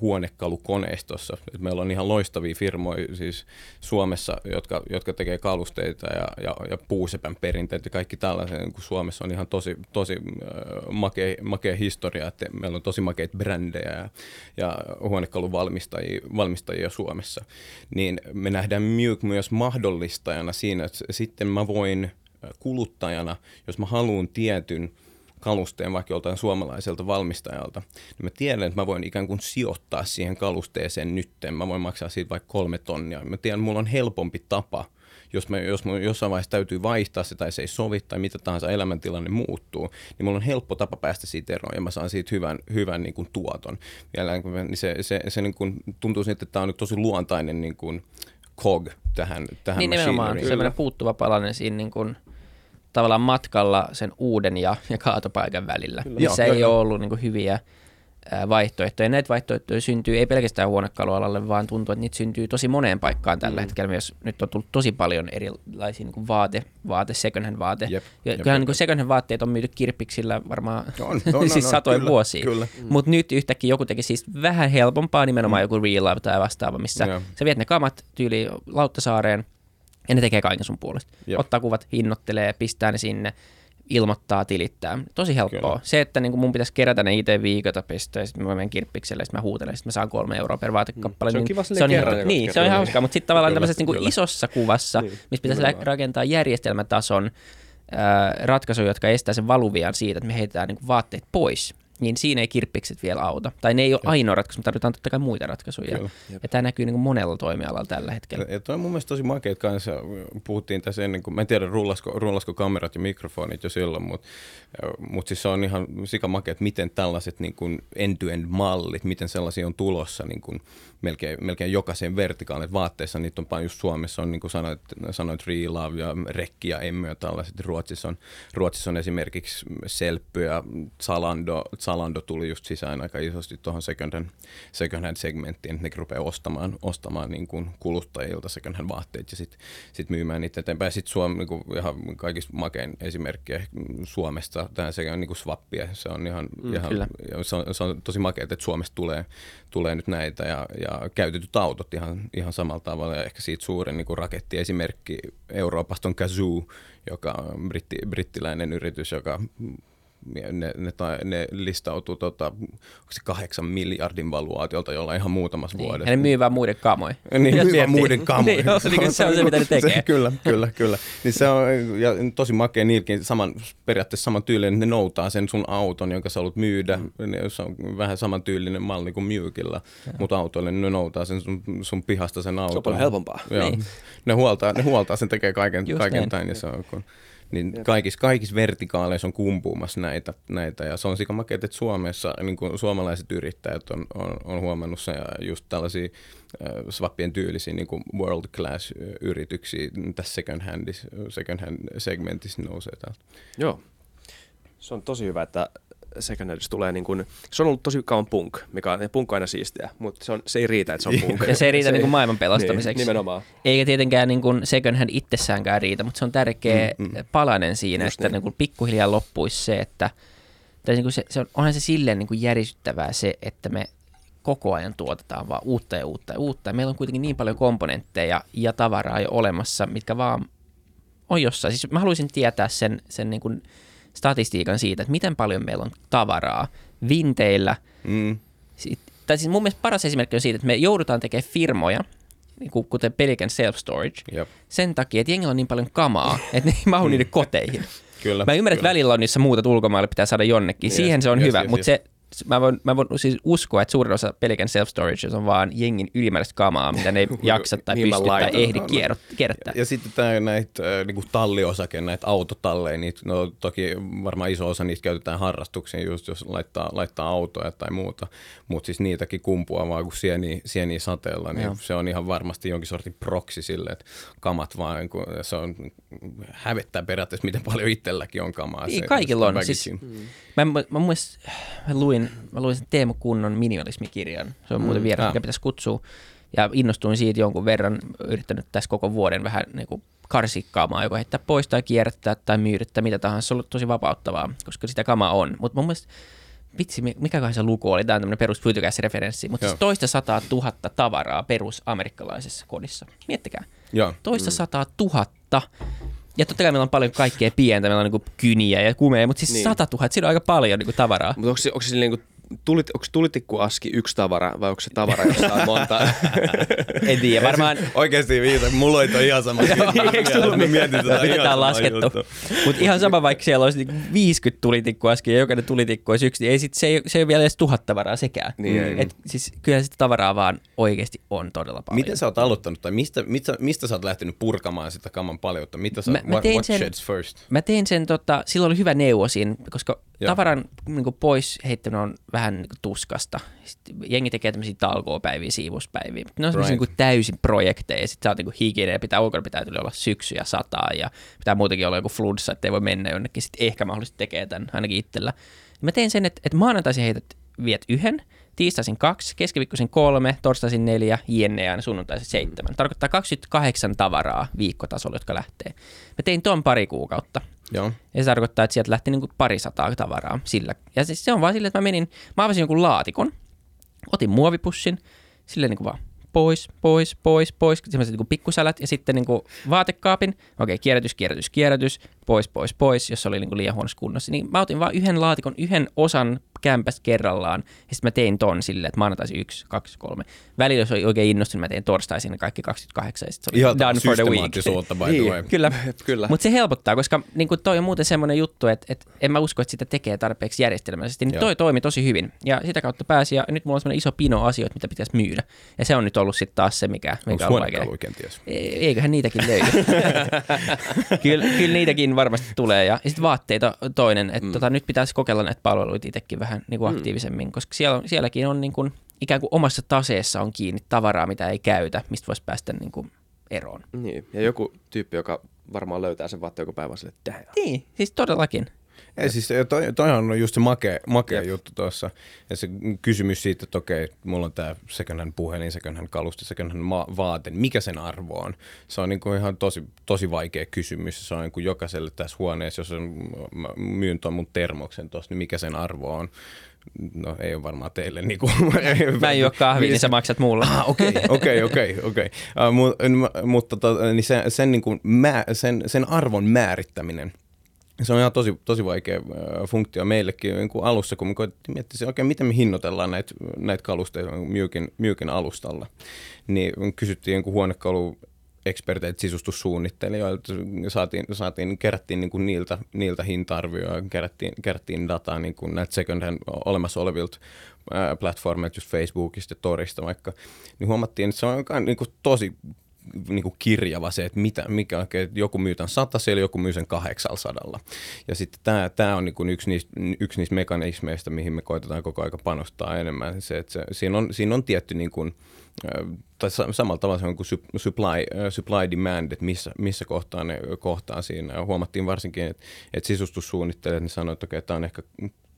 huonekalukoneistossa. Et meillä on ihan loistavia firmoja siis Suomessa, jotka, jotka tekee kalusteita ja, ja, ja puusepän perinteet ja kaikki tällaisen, kun Suomessa on ihan tosi, tosi äh, makea, makea historia, että meillä on tosi makeita brändejä ja, ja huonekaluvalmistajia valmistajia Suomessa. Niin me nähdään Mjuk myös mahdollistajana siinä, että sitten mä voin kuluttajana, jos mä haluan tietyn kalusteen vaikka joltain suomalaiselta valmistajalta, niin mä tiedän, että mä voin ikään kuin sijoittaa siihen kalusteeseen nytten. Mä voin maksaa siitä vaikka kolme tonnia. Mä tiedän, että mulla on helpompi tapa, jos, mä, jos mä jossain vaiheessa täytyy vaihtaa se tai se ei sovi tai mitä tahansa elämäntilanne muuttuu, niin mulla on helppo tapa päästä siitä eroon ja mä saan siitä hyvän, hyvän niin kuin tuoton. Vielä, niin se, se, se niin kuin, tuntuu siltä, että tämä on nyt tosi luontainen niin kuin cog tähän, tähän Niin nimenomaan semmoinen puuttuva palanen siinä niin kuin, tavallaan matkalla sen uuden ja, ja kaatopaikan välillä, Kyllä. missä joo, ei joo, ole ollut niin kuin, hyviä vaihtoehtoja. Näitä vaihtoehtoja syntyy ei pelkästään huonekalualalle, vaan tuntuu, että niitä syntyy tosi moneen paikkaan tällä mm. hetkellä. Myös nyt on tullut tosi paljon erilaisia niin vaate, vaate, second hand vaate. Jep, ja jep, kyllähän jep. niin second hand vaatteet on myyty kirppiksillä varmaan on, no, no, siis no, satoja kyllä, vuosia. Kyllä. Mm. Mutta nyt yhtäkkiä joku teki siis vähän helpompaa, nimenomaan mm. joku Real Life tai vastaava, missä ja. sä viet ne kamat tyyli Lauttasaareen, ja ne tekee kaiken sun puolesta. Jep. Ottaa kuvat, hinnoittelee, pistää ne sinne, ilmoittaa, tilittää. Tosi helppoa. Kyllä. Se, että niin mun pitäisi kerätä ne itse viikota pistää, ja sitten mä menen kirppikselle, ja sitten mä huutelen, sitten mä saan kolme euroa per vaatekappale. Se on niin kiva se on kerran, ihan, Niin, se on ihan hauskaa, mutta sitten tavallaan Kyllä, tämmöisessä niin kyllä. isossa kuvassa, Niin, missä pitäisi nimenomaan. rakentaa järjestelmätason ratkaisuja, jotka estää sen valuvian siitä, että me heitetään niin vaatteet pois niin siinä ei kirppikset vielä auta. Tai ne ei ole ainoa ratkaisu, me tarvitaan totta kai muita ratkaisuja. Kyllä. Ja tämä näkyy niin kuin monella toimialalla tällä hetkellä. Ja toi on mun mielestä tosi makeet kanssa. Puhuttiin tässä ennen kuin, mä en tiedä rullasko, rullasko kamerat ja mikrofonit jo silloin, mutta mut siis se on ihan sikamakeet, miten tällaiset niin kuin end-to-end mallit, miten sellaisia on tulossa niin kuin melkein, melkein jokaisen vertikaalin vaatteessa. Niitä on paljon just Suomessa, on niin kuin sanoit, sanoit Reelove ja Rekki ja Emme ja tällaiset. Ruotsissa on, Ruotsissa on esimerkiksi Selppy ja Zalando, Zalando tuli just sisään aika isosti tuohon second hand, second hand segmenttiin, että ne rupeaa ostamaan, ostamaan niin kuin kuluttajilta second hand vaatteet ja sitten sit myymään niitä eteenpäin. Sitten Suomi niin kuin ihan kaikista makein esimerkkiä Suomesta, tähän sekä niin kuin swappia, se on ihan, mm, ihan se, on, se on tosi makea, että Suomesta tulee, tulee nyt näitä ja, ja käytetyt autot ihan, ihan samalla tavalla. Ja ehkä siitä suurin niin kuin rakettiesimerkki Euroopasta on Kazoo, joka on britti, brittiläinen yritys, joka ne, ne, ne listautuu tota, se kahdeksan miljardin valuaatiolta jolla ihan muutamassa niin. vuodessa. Ja ne myy vaan muiden kamoja. Niin, myy vaan muiden kamoja. niin, niin, se on se, mitä ne tekee. Se, kyllä, kyllä, kyllä. Niin se on ja tosi makea niilläkin saman, periaatteessa saman tyylinen, ne noutaa sen sun auton, jonka sä haluat myydä. Mm. Se on vähän saman tyylinen malli kuin Mykillä, mutta autoille ne noutaa sen sun, sun pihasta sen auton. Se on paljon helpompaa. Joo. Niin. Ne, huoltaa, ne huoltaa sen, tekee kaiken, Just kaiken näin. tämän. Ja se on, kun, niin kaikissa, kaikissa vertikaaleissa on kumpuumassa näitä, näitä. Ja se on sikamakea, että Suomessa niin kuin suomalaiset yrittäjät on, on, on huomannut se ja just tällaisia äh, swappien tyylisiä niin kuin world class yrityksiä tässä second, handis, second hand segmentissä nousee täältä. Joo, se on tosi hyvä, että second tulee niin kuin, se on ollut tosi kauan punk, mikä on, ja punk on aina siistiä, mutta se, on, se ei riitä, että se on punk. Ja se ei riitä se niin kuin maailman pelastamiseksi. Niin, nimenomaan. Eikä tietenkään niin kuin second hand itsessäänkään riitä, mutta se on tärkeä mm, mm. palanen siinä, Just että niin. Niin kuin pikkuhiljaa loppuisi se, että tai niin kuin se, se on, onhan se silleen niin kuin järisyttävää se, että me koko ajan tuotetaan vaan uutta ja uutta ja uutta. Ja meillä on kuitenkin niin paljon komponentteja ja tavaraa jo olemassa, mitkä vaan on jossain. Siis mä haluaisin tietää sen, sen niin kuin statistiikan siitä, että miten paljon meillä on tavaraa vinteillä. Mm. tai siis mun mielestä paras esimerkki on siitä, että me joudutaan tekemään firmoja, niin kuten Pelican Self Storage, yep. sen takia, että jengillä on niin paljon kamaa, että ne ei mahu niiden koteihin. Kyllä, Mä ymmärrän, kyllä. että välillä on niissä muutat ulkomaille, pitää saada jonnekin. Yes, Siihen se on yes, hyvä, yes, mutta yes. se mä voin, mä voin siis uskoa, että suurin osa Pelican self-storage on vaan jengin ylimääräistä kamaa, mitä ne ei jaksa tai niin pysty tai ehdi kierrättää. Ja sitten tämä näitä äh, niinku talliosake, näitä autotalleja, niitä, no toki varmaan iso osa niistä käytetään harrastuksiin, just jos laittaa, laittaa autoja tai muuta, mutta siis niitäkin kumpuaa vaan kuin sieni, sieni sateella, niin Joo. se on ihan varmasti jonkin sortin proksi sille, että kamat vaan, niin kun, se on hävettää periaatteessa, miten paljon itselläkin on kamaa. Niin, se, kaikilla on. Siis, mm. mä, mä, mä, mä, mä luin luin, mä luin sen Teemu Kunnon minimalismikirjan. Se on muuten mm, vieras, mikä pitäisi kutsua. Ja innostuin siitä jonkun verran, yrittänyt tässä koko vuoden vähän niin kuin karsikkaamaan, joko heittää pois tai kierrättää tai myydä tai mitä tahansa. Se on ollut tosi vapauttavaa, koska sitä kama on. Mutta mun mielestä vitsi, mikä se luku oli, tämä on tämmöinen perus referenssi mutta siis toista sataa tuhatta tavaraa perus amerikkalaisessa kodissa. Miettikää. Joo. Toista mm. sataa tuhatta. Ja totta kai meillä on paljon kaikkea pientä, meillä on niin kyniä ja kumeja, mutta siis niin. 100 000, siinä on aika paljon niin kuin tavaraa. Mutta onko, onko se niin kuin tulit, onko tulitikkuaski yksi tavara vai onko se tavara, jossa on monta? en tiedä, varmaan... Oikeasti viita, mulla oli toi ihan sama. Eikö tullut? Mä mietin tätä Miten tää on laskettu? Mutta ihan sama, vaikka siellä olisi niinku 50 tulitikkuaskia ja jokainen tulitikku olisi yksi, niin ei sit, se, ei, se ei ole vielä edes tuhat tavaraa sekään. Niin, Et, siis kyllä sitä tavaraa vaan oikeasti on todella paljon. Miten sä oot aloittanut tai mistä, mistä, mistä sä oot lähtenyt purkamaan sitä kaman paljoutta? Mitä sä, mä, what, what sen, sheds first? Mä tein sen, tota, silloin oli hyvä neuvo siinä, koska Joo. tavaran niin pois heittäminen on vähän niin kuin tuskasta. Sitten jengi tekee tämmöisiä talkoopäiviä, siivouspäiviä. Ne on semmoisia right. niin täysin projekteja. Sitten sä oot niin higieinen ja pitää ulkona pitää olla syksy ja sataa ja pitää muutenkin olla joku fludsa, että ei voi mennä jonnekin. Sitten ehkä mahdollisesti tekee tämän ainakin itsellä. Mä tein sen, että, että maanantaisin heität viet yhden, tiistaisin kaksi, keskiviikkoisin kolme, torstaisin neljä, jenne ja sunnuntaisin seitsemän. Tarkoittaa 28 tavaraa viikkotasolla, jotka lähtee. Mä tein ton pari kuukautta. Joo. Ja se tarkoittaa, että sieltä lähti niin kuin pari sataa tavaraa sillä. Ja siis se on vaan sillä, että mä menin, mä avasin jonkun laatikon, otin muovipussin, silleen niin kuin vaan pois, pois, pois, pois, semmoiset niin pikkusälät ja sitten niin kuin vaatekaapin, okei, kierrätys, kierrätys, kierrätys, pois, pois, pois, jos oli niin kuin liian huonossa kunnossa. Niin mä otin vain yhden laatikon, yhden osan kämpästä kerrallaan. Ja sitten mä tein ton silleen, että maanantaisin yksi, kaksi, kolme. Välillä jos oli oikein innostunut, mä tein torstaisin kaikki 28 ja sitten se oli Ihan done for the week. by the way. Kyllä, Kyllä. mutta se helpottaa, koska niin kuin toi on muuten semmoinen juttu, että, että en mä usko, että sitä tekee tarpeeksi järjestelmällisesti. Niin toi toimi tosi hyvin ja sitä kautta pääsi ja nyt mulla on semmoinen iso pino asioita, mitä pitäisi myydä. Ja se on nyt ollut sitten taas se, mikä, mikä on vaikea. kenties? E- eiköhän niitäkin löydy. kyllä, kyllä niitäkin varmasti tulee. Ja, ja sitten vaatteita toinen, että mm. tota, nyt pitäisi kokeilla näitä palveluita itsekin vähän niin kuin mm. aktiivisemmin, mm. koska siellä, sielläkin on niin kuin, ikään kuin omassa taseessa on kiinni tavaraa, mitä ei käytä, mistä voisi päästä niin kuin eroon. Niin, ja joku tyyppi, joka varmaan löytää sen vaatteen joku päivä sille, että Niin, siis todellakin. Ei, siis toi, toihan on just se makea, makea juttu tuossa. Ja se kysymys siitä, että okei, mulla on tämä second hand puhelin, second hand kaluste, second hand ma- vaate, mikä sen arvo on? Se on niin kuin ihan tosi, tosi vaikea kysymys. Se on niin kuin jokaiselle tässä huoneessa, jos on, myyn tuon mun termoksen tuossa, niin mikä sen arvo on? No ei ole varmaan teille. Niin kuin, Mä en juo kahvia, niin sä maksat mulla. Ah, okei, okei, okei, okei. Mutta tota, niin sen, sen, niin kuin, mä, sen, sen arvon määrittäminen – se on ihan tosi, tosi vaikea funktio meillekin niin kuin alussa, kun me koettiin miettiä se, miten me hinnoitellaan näitä, näitä kalusteita myykin, myykin alustalla. Niin kysyttiin niin huonekalu eksperteiltä, sisustussuunnittelijoilta, saatiin, saatiin, kerättiin niin kuin niiltä, niiltä hinta-arvioja, kerättiin, kerättiin dataa niin kuin näitä second hand olemassa olevilta platformeilta, just Facebookista ja Torista vaikka, niin huomattiin, että se on niin kuin tosi niin kuin kirjava se, että mitä, mikä että joku myy tämän satasella, joku myy sen 800. Ja sitten tämä, tämä on niin kuin yksi, niistä, yksi niistä mekanismeista, mihin me koitetaan koko aika panostaa enemmän. Se, että se, siinä, on, siinä on tietty niin kuin, tai samalla tavalla se on kuin supply, supply demand, että missä, missä kohtaa ne kohtaa siinä. Ja huomattiin varsinkin, että, että sisustussuunnittelijat niin sanoivat, että okei, tämä on ehkä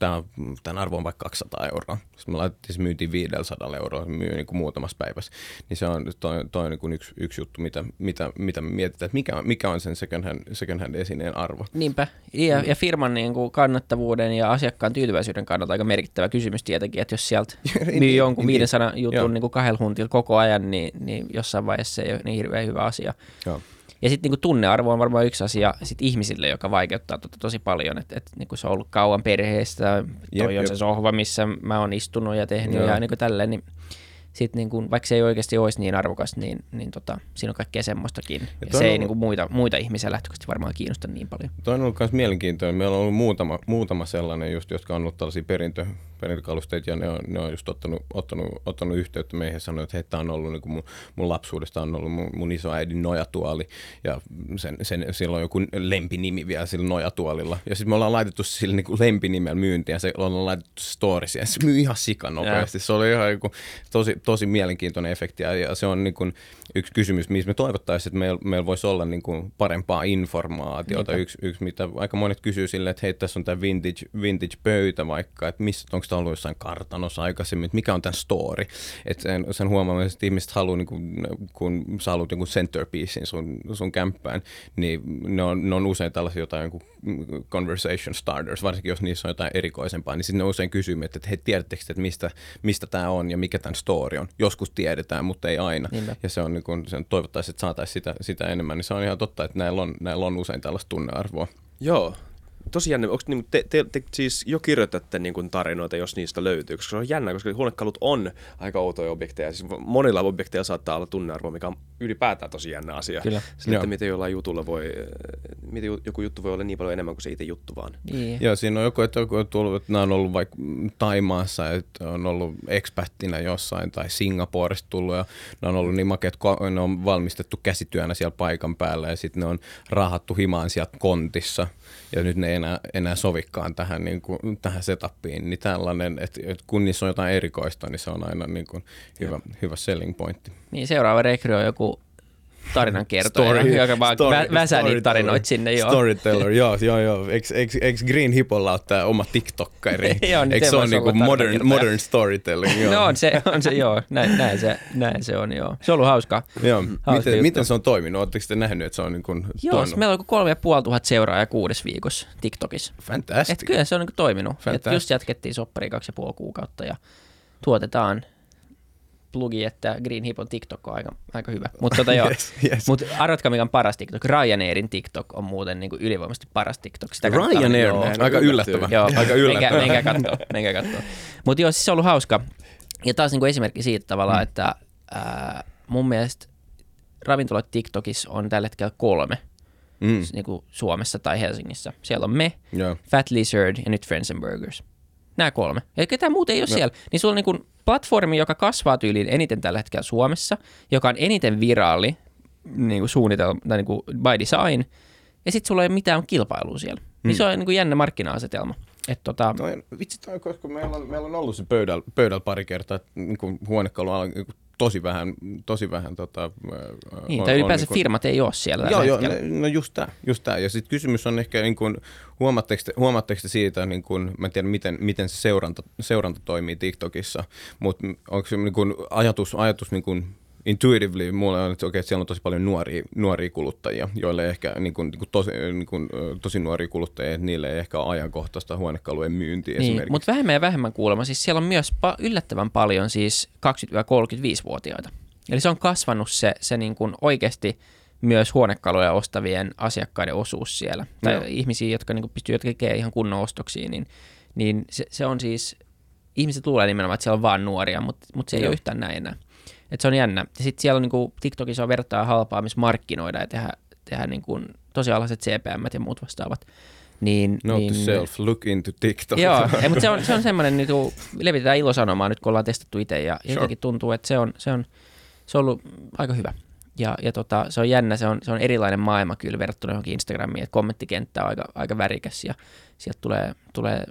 tämä, tämän arvo on vaikka 200 euroa. Sitten me laitettiin, se myytiin 500 euroa, myy niin kuin muutamassa päivässä. Niin se on toi, toi niin kuin yksi, yksi juttu, mitä, mitä, mitä me mietitään, että mikä, mikä on sen second hand, second hand esineen arvo. Niinpä. Ja, ja firman niin kuin kannattavuuden ja asiakkaan tyytyväisyyden kannalta aika merkittävä kysymys tietenkin, että jos sieltä myy jonkun 500 jutun niin kuin kahdella huntilla koko ajan, niin, niin jossain vaiheessa se ei ole niin hirveän hyvä asia. Joo. Ja sitten niinku tunnearvo on varmaan yksi asia sit ihmisille, joka vaikeuttaa tota tosi paljon. Että et, niinku se on ollut kauan perheestä, toi jep, on jep. se sohva, missä mä oon istunut ja tehnyt Joo. ja niinku tälleen. Niin sit niinku, vaikka se ei oikeasti olisi niin arvokas, niin, niin tota, siinä on kaikkea semmoistakin. Ja, ja se on... ei niinku muita, muita ihmisiä lähtökohtaisesti varmaan kiinnosta niin paljon. Toi on ollut myös mielenkiintoinen. Meillä on ollut muutama, muutama sellainen, just, jotka on ollut tällaisia perintö, perintökalusteita ja ne on, ne on just ottanut, ottanut, ottanut yhteyttä meihin ja sanonut, että hei, tämä on ollut niin kuin mun, mun lapsuudesta on ollut mun, mun isoäidin nojatuoli ja sen, sen, sillä on joku lempinimi vielä sillä nojatuolilla. Ja sitten me ollaan laitettu sillä niin kuin lempinimellä myyntiä ja se ollaan laitettu storisia se myy ihan sikan nopeasti. Se oli ihan joku, tosi, tosi mielenkiintoinen efekti ja se on niin kuin, yksi kysymys, missä me toivottaisiin, että meillä, meillä voisi olla niin kuin parempaa informaatiota. Yksi, yksi, mitä aika monet kysyy silleen, että hei, tässä on tämä vintage, vintage pöytä vaikka, että missä, onko tämä ollut jossain kartanossa aikaisemmin, että mikä on tämän story. Että sen, sen huomaa, että ihmiset haluaa, niin kuin, kun sä haluat jonkun centerpiecein sun, sun kämppään, niin ne on, ne on usein tällaisia jotain joku conversation starters, varsinkin jos niissä on jotain erikoisempaa, niin sitten ne usein kysyy, että hei, tiedättekö, että mistä, mistä tämä on ja mikä tämän story on. Joskus tiedetään, mutta ei aina. Niinpä. Ja se on niin kun sen toivottaisiin, että saataisiin sitä, sitä enemmän, niin se on ihan totta, että näillä on, näillä on usein tällaista tunnearvoa. Joo, tosi jännä. Onko, niin, te, te, te, siis jo kirjoitatte niin kuin tarinoita, jos niistä löytyy? Koska se on jännä, koska huonekalut on aika outoja objekteja. Siis monilla objekteilla saattaa olla tunnearvo, mikä on ylipäätään tosi jännä asia. Kyllä. Sillä, että miten jollain jutulla voi, miten joku juttu voi olla niin paljon enemmän kuin se itse juttu vaan. Niin. Joo, siinä on joku, että joku on tullut, että nämä on ollut vaikka Taimaassa, että on ollut expättinä jossain tai Singaporesta tullut ja ne on ollut niin makeat, ne on valmistettu käsityönä siellä paikan päällä ja sitten ne on rahattu himaan sieltä kontissa – ja nyt ne ei enää, enää sovikaan tähän, niin kuin, tähän setappiin, niin tällainen, että, että kun niissä on jotain erikoista, niin se on aina niin kuin hyvä, hyvä selling pointti. Niin seuraava rekry on joku tarinan kertoja, story, joka vaan story, vä- väsää niitä tarinoita sinne. Joo. Storyteller, joo, joo, joo. Eikö Green Hippolla ole tämä oma TikTokkari? joo, niin Eikö se ole niinku modern, modern storytelling? Joo. no on se, on se joo, näin, näin, se, näin se on, joo. Se on ollut hauskaa. Joo. Hauska miten, miten, se on toiminut? Oletteko te nähnyt, että se on niin kuin Joo, toiminut? meillä on kolme ja puoli tuhat seuraajaa kuudes viikossa TikTokissa. Fantastic. Et kyllä se on niin kuin toiminut. Et just jatkettiin soppari kaksi ja puoli kuukautta ja tuotetaan plugi, että Green Hippon TikTok on aika, aika hyvä. Mutta tota yes, yes. Mut arvatkaa, mikä on paras TikTok. Ryanairin TikTok on muuten niin kuin ylivoimaisesti paras TikTok. Sitä Ryanair, joo, aika yllättävä. Joo, aika yllättävä. Menkää, menkää katsoa. Menkää katsoa. Mutta joo, siis se on ollut hauska. Ja taas niin kuin esimerkki siitä tavalla, mm. että ää, mun mielestä ravintolat TikTokissa on tällä hetkellä kolme. Mm. Niin kuin Suomessa tai Helsingissä. Siellä on me, yeah. Fat Lizard ja nyt Friends and Burgers. Nämä kolme. Ja ketään muuta ei ole no. siellä. Niin sulla on niin kuin platformi, joka kasvaa tyyliin eniten tällä hetkellä Suomessa, joka on eniten viraali niin kuin suunnitelma, tai niin kuin by design, ja sitten sulla ei ole mitään kilpailua siellä. Niin hmm. Niin se on niin kuin jännä markkina-asetelma. Et tota... toi, vitsi, toi, koska meillä on, meillä on ollut se pöydällä, pöydällä pari kertaa, että niin huonekalu on niin tosi vähän, tosi vähän tota, niin, on, tai ylipäänsä niin kuin, firmat ei ole siellä. Joo, joo, no just tämä, just. Ja sitten kysymys on ehkä, niin kuin, huomaatteko, te, huomaatteko te siitä, niin kuin, mä en tiedä miten, miten se seuranta, seuranta toimii TikTokissa, mutta onko se niin kuin, ajatus, ajatus niin kuin, intuitively mulle on, että, okay, että siellä on tosi paljon nuoria, nuoria kuluttajia, joille ehkä niin kuin, niin kuin tosi, niin kuin, tosi nuoria kuluttajia, että niille ei ehkä ole ajankohtaista huonekalujen myyntiä niin, esimerkiksi. Mutta vähemmän ja vähemmän kuulemma. Siis siellä on myös pa- yllättävän paljon siis 20-35-vuotiaita. Eli se on kasvanut se, se niin kuin oikeasti myös huonekaluja ostavien asiakkaiden osuus siellä. Tai no. ihmisiä, jotka niin pystyy tekemään ihan kunnon ostoksia, niin, niin se, se on siis, ihmiset luulee nimenomaan, että siellä on vain nuoria, mutta, mutta se ei no. ole yhtään näin enää. Et se on jännä. Ja sitten siellä on niinku, TikTokissa on vertaa halpaa, missä markkinoida ja tehdä, tehdä niinku, tosi alhaiset CPM ja muut vastaavat. Niin, Note niin, to self, look into TikTok. Joo, ei, mutta se on, se on semmoinen, niin levitetään ilosanomaa nyt, kun ollaan testattu itse ja sure. jotenkin tuntuu, että se on, se on, se on ollut aika hyvä. Ja, ja tota, se on jännä, se on, se on erilainen maailma kyllä verrattuna johonkin Instagramiin, että kommenttikenttä on aika, aika värikäs ja sieltä tulee, tulee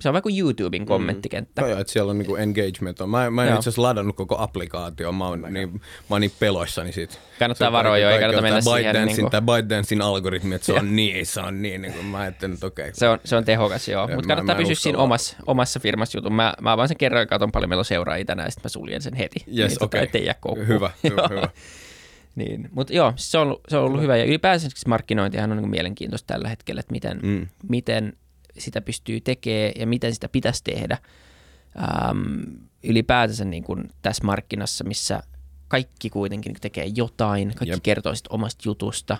se on vaikka YouTuben kommenttikenttä. Mm. Joo, että siellä on niinku engagement. On. Mä, mä en itse asiassa ladannut koko applikaatio, mä oon, niin, mä oon niin peloissani siitä. Kannattaa varoa jo, ei kannata mennä siihen. Niin kuin... Tämä ByteDancein algoritmi, että se on niin, se on niin, niin kuin mä ajattelin, että okei. Okay. Se on, se on tehokas, joo, mutta kannattaa pysyä siinä omassa, omassa firmassa jutun. Mä, mä vaan sen kerran ja katson paljon meillä on seuraajia tänään, ja sitten mä suljen sen heti. Yes, niin, okei. Okay. Tota, hyvä, hyvä, hyvä. Niin, mutta joo, se on, ollut, se on ollut hyvä. Ja ylipäänsä markkinointihan on niin mielenkiintoista tällä hetkellä, että miten, mm. miten sitä pystyy tekemään ja miten sitä pitäisi tehdä. Ähm, ylipäätänsä niin kuin tässä markkinassa, missä kaikki kuitenkin tekee jotain, kaikki Jep. kertoo sit omasta jutusta.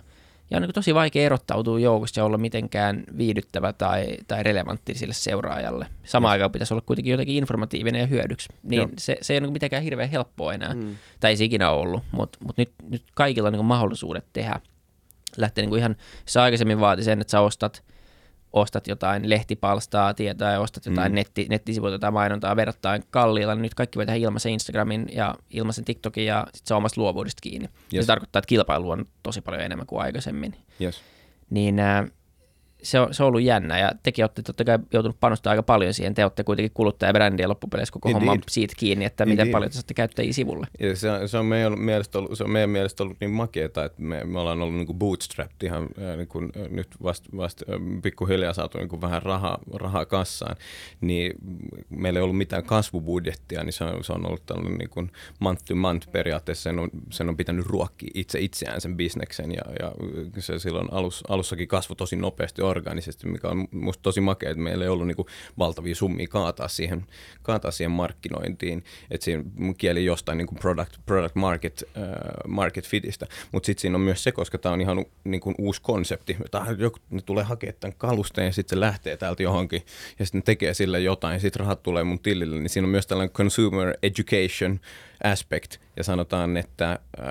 Ja on niin tosi vaikea erottautua joukosta ja olla mitenkään viihdyttävä tai, tai relevantti sille seuraajalle. Samaan aikaan pitäisi olla kuitenkin jotenkin informatiivinen ja hyödyksi. Niin se, se ei ole niin mitenkään hirveän helppoa enää. Mm. Tai ei se ikinä ollut, mutta mut nyt, nyt kaikilla on niin mahdollisuudet tehdä. Lähtee niin ihan, se aikaisemmin vaati sen, että sä ostat – ostat jotain lehtipalstaa ja ostat jotain mm. netti, nettisivuilta tai mainontaa verrattain kalliilla, niin nyt kaikki voi tehdä ilmaisen Instagramin ja ilmaisen TikTokin ja sitten se on omasta luovuudesta kiinni. Yes. Se tarkoittaa, että kilpailu on tosi paljon enemmän kuin aikaisemmin. Yes. Niin äh, se on, se on ollut jännä ja tekin olette totta kai joutunut panostamaan aika paljon siihen. Te olette kuitenkin kuluttajabrändiä loppupeleissä koko Indeed. homma siitä kiinni, että Indeed. miten paljon te saatte käyttäjiä sivulle. Ja se, se, on meidän mielestä ollut, se on meidän mielestä ollut niin makeeta, että me, me ollaan ollut niin kuin bootstrapped ihan niin kuin, nyt vasta vast, pikkuhiljaa saatu niin kuin vähän rahaa, rahaa kassaan, niin meillä ei ollut mitään kasvubudjettia, niin se on, se on ollut tällainen niin kuin month to month periaatteessa. Sen on, sen on pitänyt ruokkia itse itseään sen bisneksen ja, ja se silloin alus, alussakin kasvoi tosi nopeasti organisesti, mikä on musta tosi makea, että meillä ei ollut niin kuin valtavia summia kaataa siihen, kaataa siihen markkinointiin, että siinä kieli jostain niin kuin product, product market, uh, market fitistä, mutta sitten siinä on myös se, koska tämä on ihan niin kuin uusi konsepti, Tää, joku, ne tulee hakemaan tämän kalusteen ja sitten se lähtee täältä johonkin ja sitten tekee sille jotain ja sitten rahat tulee mun tilille, niin siinä on myös tällainen consumer education aspect ja sanotaan, että äh,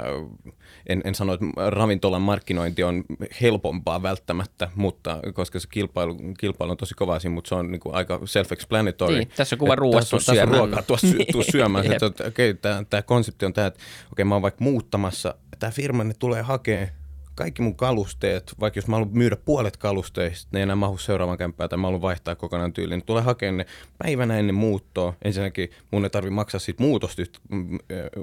en, en sano, että ravintolan markkinointi on helpompaa välttämättä, mutta koska se kilpailu, kilpailu on tosi kova siinä, mutta se on niin kuin aika self-explanatory. Niin, tässä on kuva ruoasta tässä, tässä on ruokaa, tuossa sy, tuu syömään. että, okei, okay, tämä, tämä konsepti on tämä, että okei, okay, mä oon vaikka muuttamassa, tämä firma ne tulee hakemaan kaikki mun kalusteet, vaikka jos mä haluan myydä puolet kalusteista, ne ei enää mahu seuraavan kämppään tai mä haluan vaihtaa kokonaan tyyliin, niin tulee hakemaan ne päivänä ennen muuttoa. Ensinnäkin mun ei tarvi maksaa siitä muutosta yhtä, mm,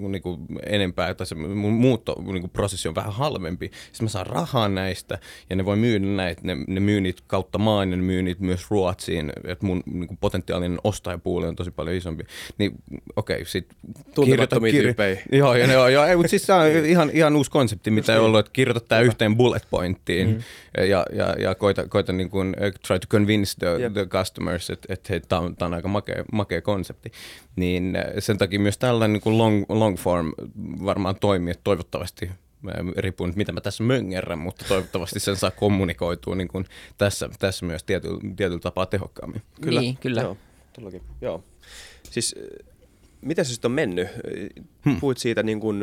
niin kuin enempää, että se mun muuttoprosessi on vähän halvempi. Sitten mä saan rahaa näistä ja ne voi myydä näitä, ne, ne myy niitä kautta maan ne myy niitä myös Ruotsiin, että mun niin kuin potentiaalinen ostajapuoli on tosi paljon isompi. Niin okei, okay, sit Tuntemattomia tyyppejä. Joo, joo, joo, joo, ei, mutta siis se on ihan, ihan uusi konsepti, mitä ei ollut, että kirjoita tämä yhteen bullet pointtiin mm. ja, ja, ja koita, koita niin kuin, uh, try to convince the, yep. the customers, että et, tämä on, on aika makea, makea konsepti. Niin uh, sen takia myös tällainen niin kuin long, long form varmaan toimii, että toivottavasti riippuu nyt mitä mä tässä möngerrän, mutta toivottavasti sen saa kommunikoitua niin kuin tässä, tässä myös tietyllä, tietyllä tapaa tehokkaammin. Kyllä. Niin, kyllä. Joo, todellakin. Joo. Siis miten se sitten on mennyt? Hmm. Puhuit siitä, niin kuin,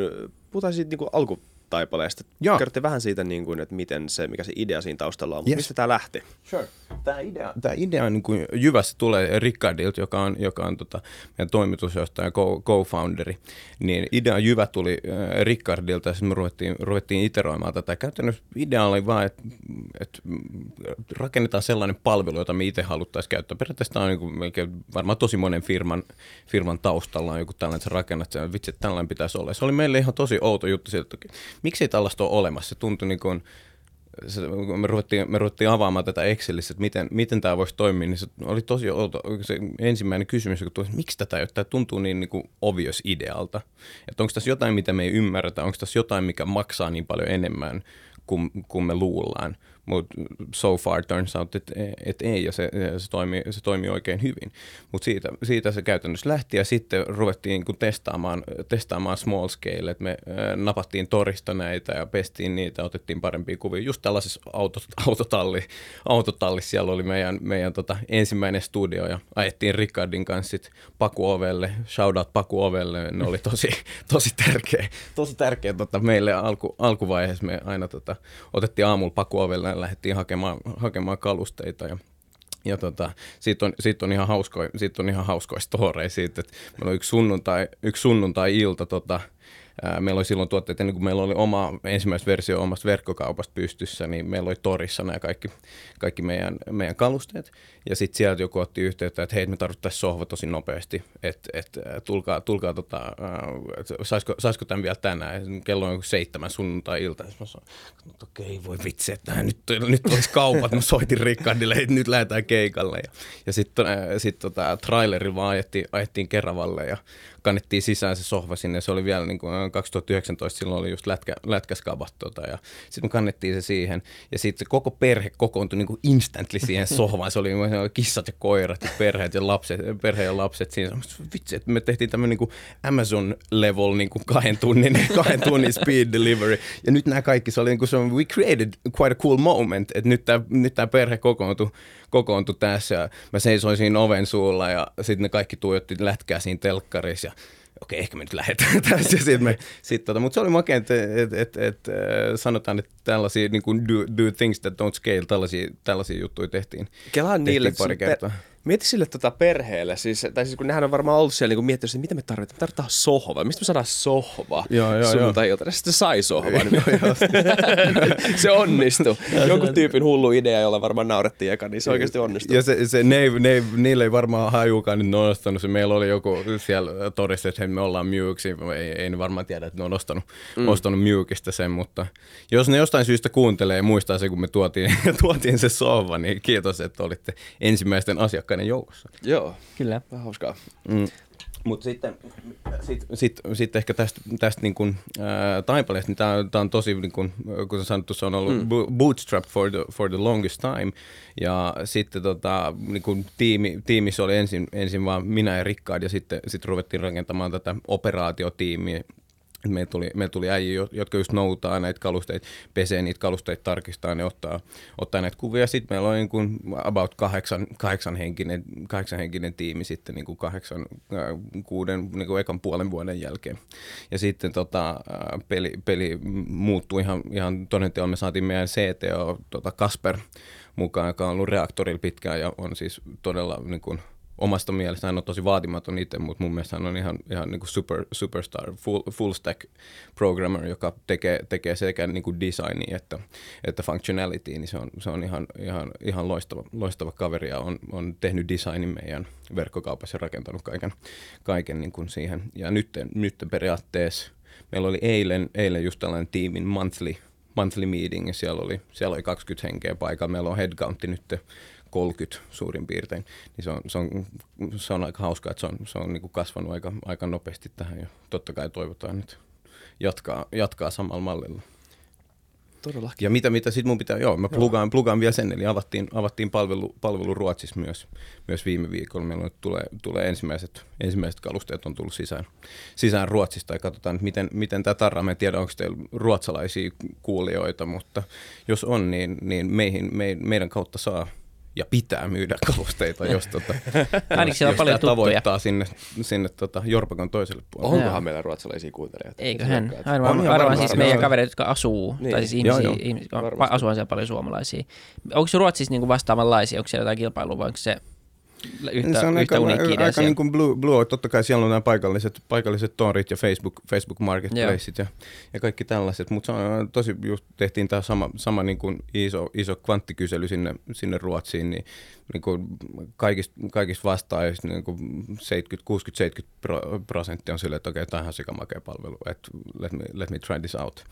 puhutaan siitä niin kuin alku, taipaleesta. Kerrotte vähän siitä, niin kuin, että miten se, mikä se idea siinä taustalla on, yes. mistä tämä lähti? Sure. Tämä idea, tämä idea on niin kuin jyvässä tulee Rickardilta, joka on, joka on tota, meidän toimitusjohtaja ja co-founderi. Niin idea jyvä tuli äh, Rickardilta ja sitten me ruvettiin, ruvettiin iteroimaan tätä. Käytännössä idea oli vain, että, että rakennetaan sellainen palvelu, jota me itse haluttaisiin käyttää. Periaatteessa on niin kuin, varmaan tosi monen firman, firman taustalla on joku tällainen, että sä rakennat sen, vitsi, että tällainen pitäisi olla. Se oli meille ihan tosi outo juttu että miksi ei tällaista ole olemassa? Se tuntui niin kuin, se, me, ruvettiin, me ruvettiin avaamaan tätä Excelissä, että miten, miten tämä voisi toimia, niin se oli tosi outo. Se ensimmäinen kysymys, joka tuli, että miksi tätä ei ole? Tämä tuntuu niin, niin kuin obvious idealta. Että onko tässä jotain, mitä me ei ymmärretä? Onko tässä jotain, mikä maksaa niin paljon enemmän kuin, kuin me luullaan? Mutta so far turns out, että et ei, ja se, se, toimii, se toimii oikein hyvin. Mutta siitä, siitä se käytännössä lähti, ja sitten ruvettiin niin testaamaan, testaamaan small scale, että me napattiin torista näitä ja pestiin niitä, otettiin parempia kuvia. Just tällaisessa autot, autotalli, autotallissa siellä oli meidän, meidän tota, ensimmäinen studio, ja ajettiin Rickardin kanssa sit Pakuovelle, shoutout Pakuovelle, ne oli tosi, tosi tärkeä, tosi tärkeä tota, meille alku, alkuvaiheessa, me aina tota, otettiin aamulla Pakuovelle lähdettiin hakemaan, hakemaan kalusteita ja ja tota, siitä, on, siitä, on ihan hauskoja, siitä on ihan hauskoja siitä, että meillä on yksi sunnuntai, yksi sunnuntai-ilta tota, ää, meillä oli silloin tuotteet, ennen kuin meillä oli oma ensimmäistä versio omasta verkkokaupasta pystyssä, niin meillä oli torissa nämä kaikki, kaikki meidän, meidän kalusteet. Ja sitten sieltä joku otti yhteyttä, että hei, me tarvittaisiin sohva tosi nopeasti, että et, tulkaa, tulkaa tota, äh, saisiko, saisiko tämän vielä tänään. Kello on seitsemän sunnuntai-ilta. Mä sanoin, että okei, voi vitsi, että nyt, nyt olisi kaupat. Mä soitin Rickardille, että nyt lähdetään keikalle. Ja, ja sitten sit, tota, trailerilla vaan ajettiin, ajettiin Keravalle ja kannettiin sisään se sohva sinne. Se oli vielä niin kuin 2019, silloin oli just lätkä, lätkäskabat tota, ja sitten me kannettiin se siihen. Ja sitten se koko perhe kokoontui niin kuin instantly siihen sohvaan. Se oli, se oli kissat ja koirat ja perheet ja lapset, perhe ja lapset siinä. Vitsi, että me tehtiin tämmöinen niin Amazon level niin kuin kahden tunnin, kahden tunnin speed delivery. Ja nyt nämä kaikki, se oli niin kuin se, we created quite a cool moment, että nyt tämä, nyt tämä perhe kokoontui, kokoontui tässä ja mä seisoin siinä oven suulla ja sitten ne kaikki tuijotti lätkää siinä telkkarissa ja okei, ehkä me nyt lähdetään tässä. Sitten me, sit, tota, mutta se oli makea, että et, et, et, sanotaan, että tällaisia niin kuin do, do things that don't scale, tällaisia, tällaisia juttuja tehtiin. Kelaan niille, pari kertaa. Per- Mieti sille tota perheelle, siis, tai siis kun nehän on varmaan ollut siellä niin miettinyt, että mitä me tarvitaan, me tarvitaan sohva, mistä me saadaan sohva sunnuntai-iltana, sitten sai sohvan. se onnistui. Joku tyypin hullu idea, jolla varmaan naurettiin eka, niin se oikeasti onnistui. Ja se, se, ne, ne, niille ei varmaan hajukaan nyt nostanut se. Meillä oli joku siellä todiste, että me ollaan Mewksi, ei, ei varmaan tiedä, että ne on ostanut, mm. ostanut Mewkistä sen, mutta jos ne jostain syystä kuuntelee ja muistaa se, kun me tuotiin, tuotiin se sohva, niin kiitos, että olitte ensimmäisten asiakkaiden asiakkaiden joukossa. Joo, kyllä. Vähän hauskaa. Mm. Mutta sitten sit, sit, sit ehkä tästä, tästä niin kuin, ää, taipaleesta, niin tämä on, tosi, niin kuin, kuten sanottu, se on ollut mm. bootstrap for the, for the longest time. Ja sitten tota, niin kuin tiimi, tiimissä oli ensin, ensin vaan minä ja Rickard, ja sitten sit ruvettiin rakentamaan tätä operaatiotiimiä, me tuli, me tuli äijä, jotka just noutaa näitä kalusteita, pesee niitä kalusteita, tarkistaa ne, ottaa, ottaa näitä kuvia. Sitten meillä on niin kuin about kahdeksan, kahdeksan, henkinen, kahdeksan henkinen tiimi sitten niin kuin kahdeksan, äh, kuuden, niin kuin ekan puolen vuoden jälkeen. Ja sitten tota, äh, peli, peli muuttui ihan, ihan todenteolla. Me saatiin meidän CTO tota Kasper mukaan, joka on ollut reaktorilla pitkään ja on siis todella niin kuin, omasta mielestä hän on tosi vaatimaton itse, mutta mun mielestä hän on ihan, ihan niin kuin super, superstar, full, full stack programmer, joka tekee, tekee sekä niin kuin designia että, että functionality, niin se on, se on ihan, ihan, ihan loistava, loistava kaveri ja on, on tehnyt designin meidän verkkokaupassa ja rakentanut kaiken, kaiken niin kuin siihen. Ja nyt, nyt periaatteessa meillä oli eilen, eilen just tällainen tiimin monthly, monthly meeting ja siellä oli, siellä oli 20 henkeä paikalla. Meillä on headcountti nyt 30 suurin piirtein, niin se on, se on, se on aika hauskaa, että se on, se on niin kuin kasvanut aika, aika nopeasti tähän ja totta kai toivotaan, että jatkaa, jatkaa samalla mallilla. Todellakin. Ja mitä, mitä sitten mun pitää, joo, mä plugaan, plugaan vielä sen, eli avattiin, avattiin palvelu, palvelu Ruotsissa myös, myös viime viikolla. Meillä on, tulee, tulee ensimmäiset, ensimmäiset kalusteet on tullut sisään, sisään Ruotsista ja katsotaan, että miten, miten tämä tarra, mä en tiedä, onko teillä ruotsalaisia kuulijoita, mutta jos on, niin, niin meihin, me, meidän kautta saa ja pitää myydä kalusteita, jos, tota, jos, jos paljon tavoittaa sinne, sinne tota, Jorpakon toiselle puolelle. Onkohan Joo. meillä ruotsalaisia kuuntelijoita? Eiköhän. Aivan, varmaan siis meidän kavereita, jotka asuu, niin. tai siis ihmisiä, joo, joo. ihmisiä asuu siellä paljon suomalaisia. Onko se Ruotsissa niin kuin vastaavanlaisia, onko siellä jotain kilpailua vai onko se yhtä, se on yhtä aika, aika niin kuin Blue, Blue, totta kai siellä on nämä paikalliset, paikalliset torit ja Facebook, Facebook Marketplaceit ja, ja kaikki tällaiset, mutta tosi just tehtiin tämä sama, sama niin kuin iso, iso kvanttikysely sinne, sinne Ruotsiin, niin, niin kuin kaikista, kaikista vastaajista niin kuin 60-70 prosenttia on sille, että okei, okay, tämä on sikamakea palvelu, että let me, let me try this out.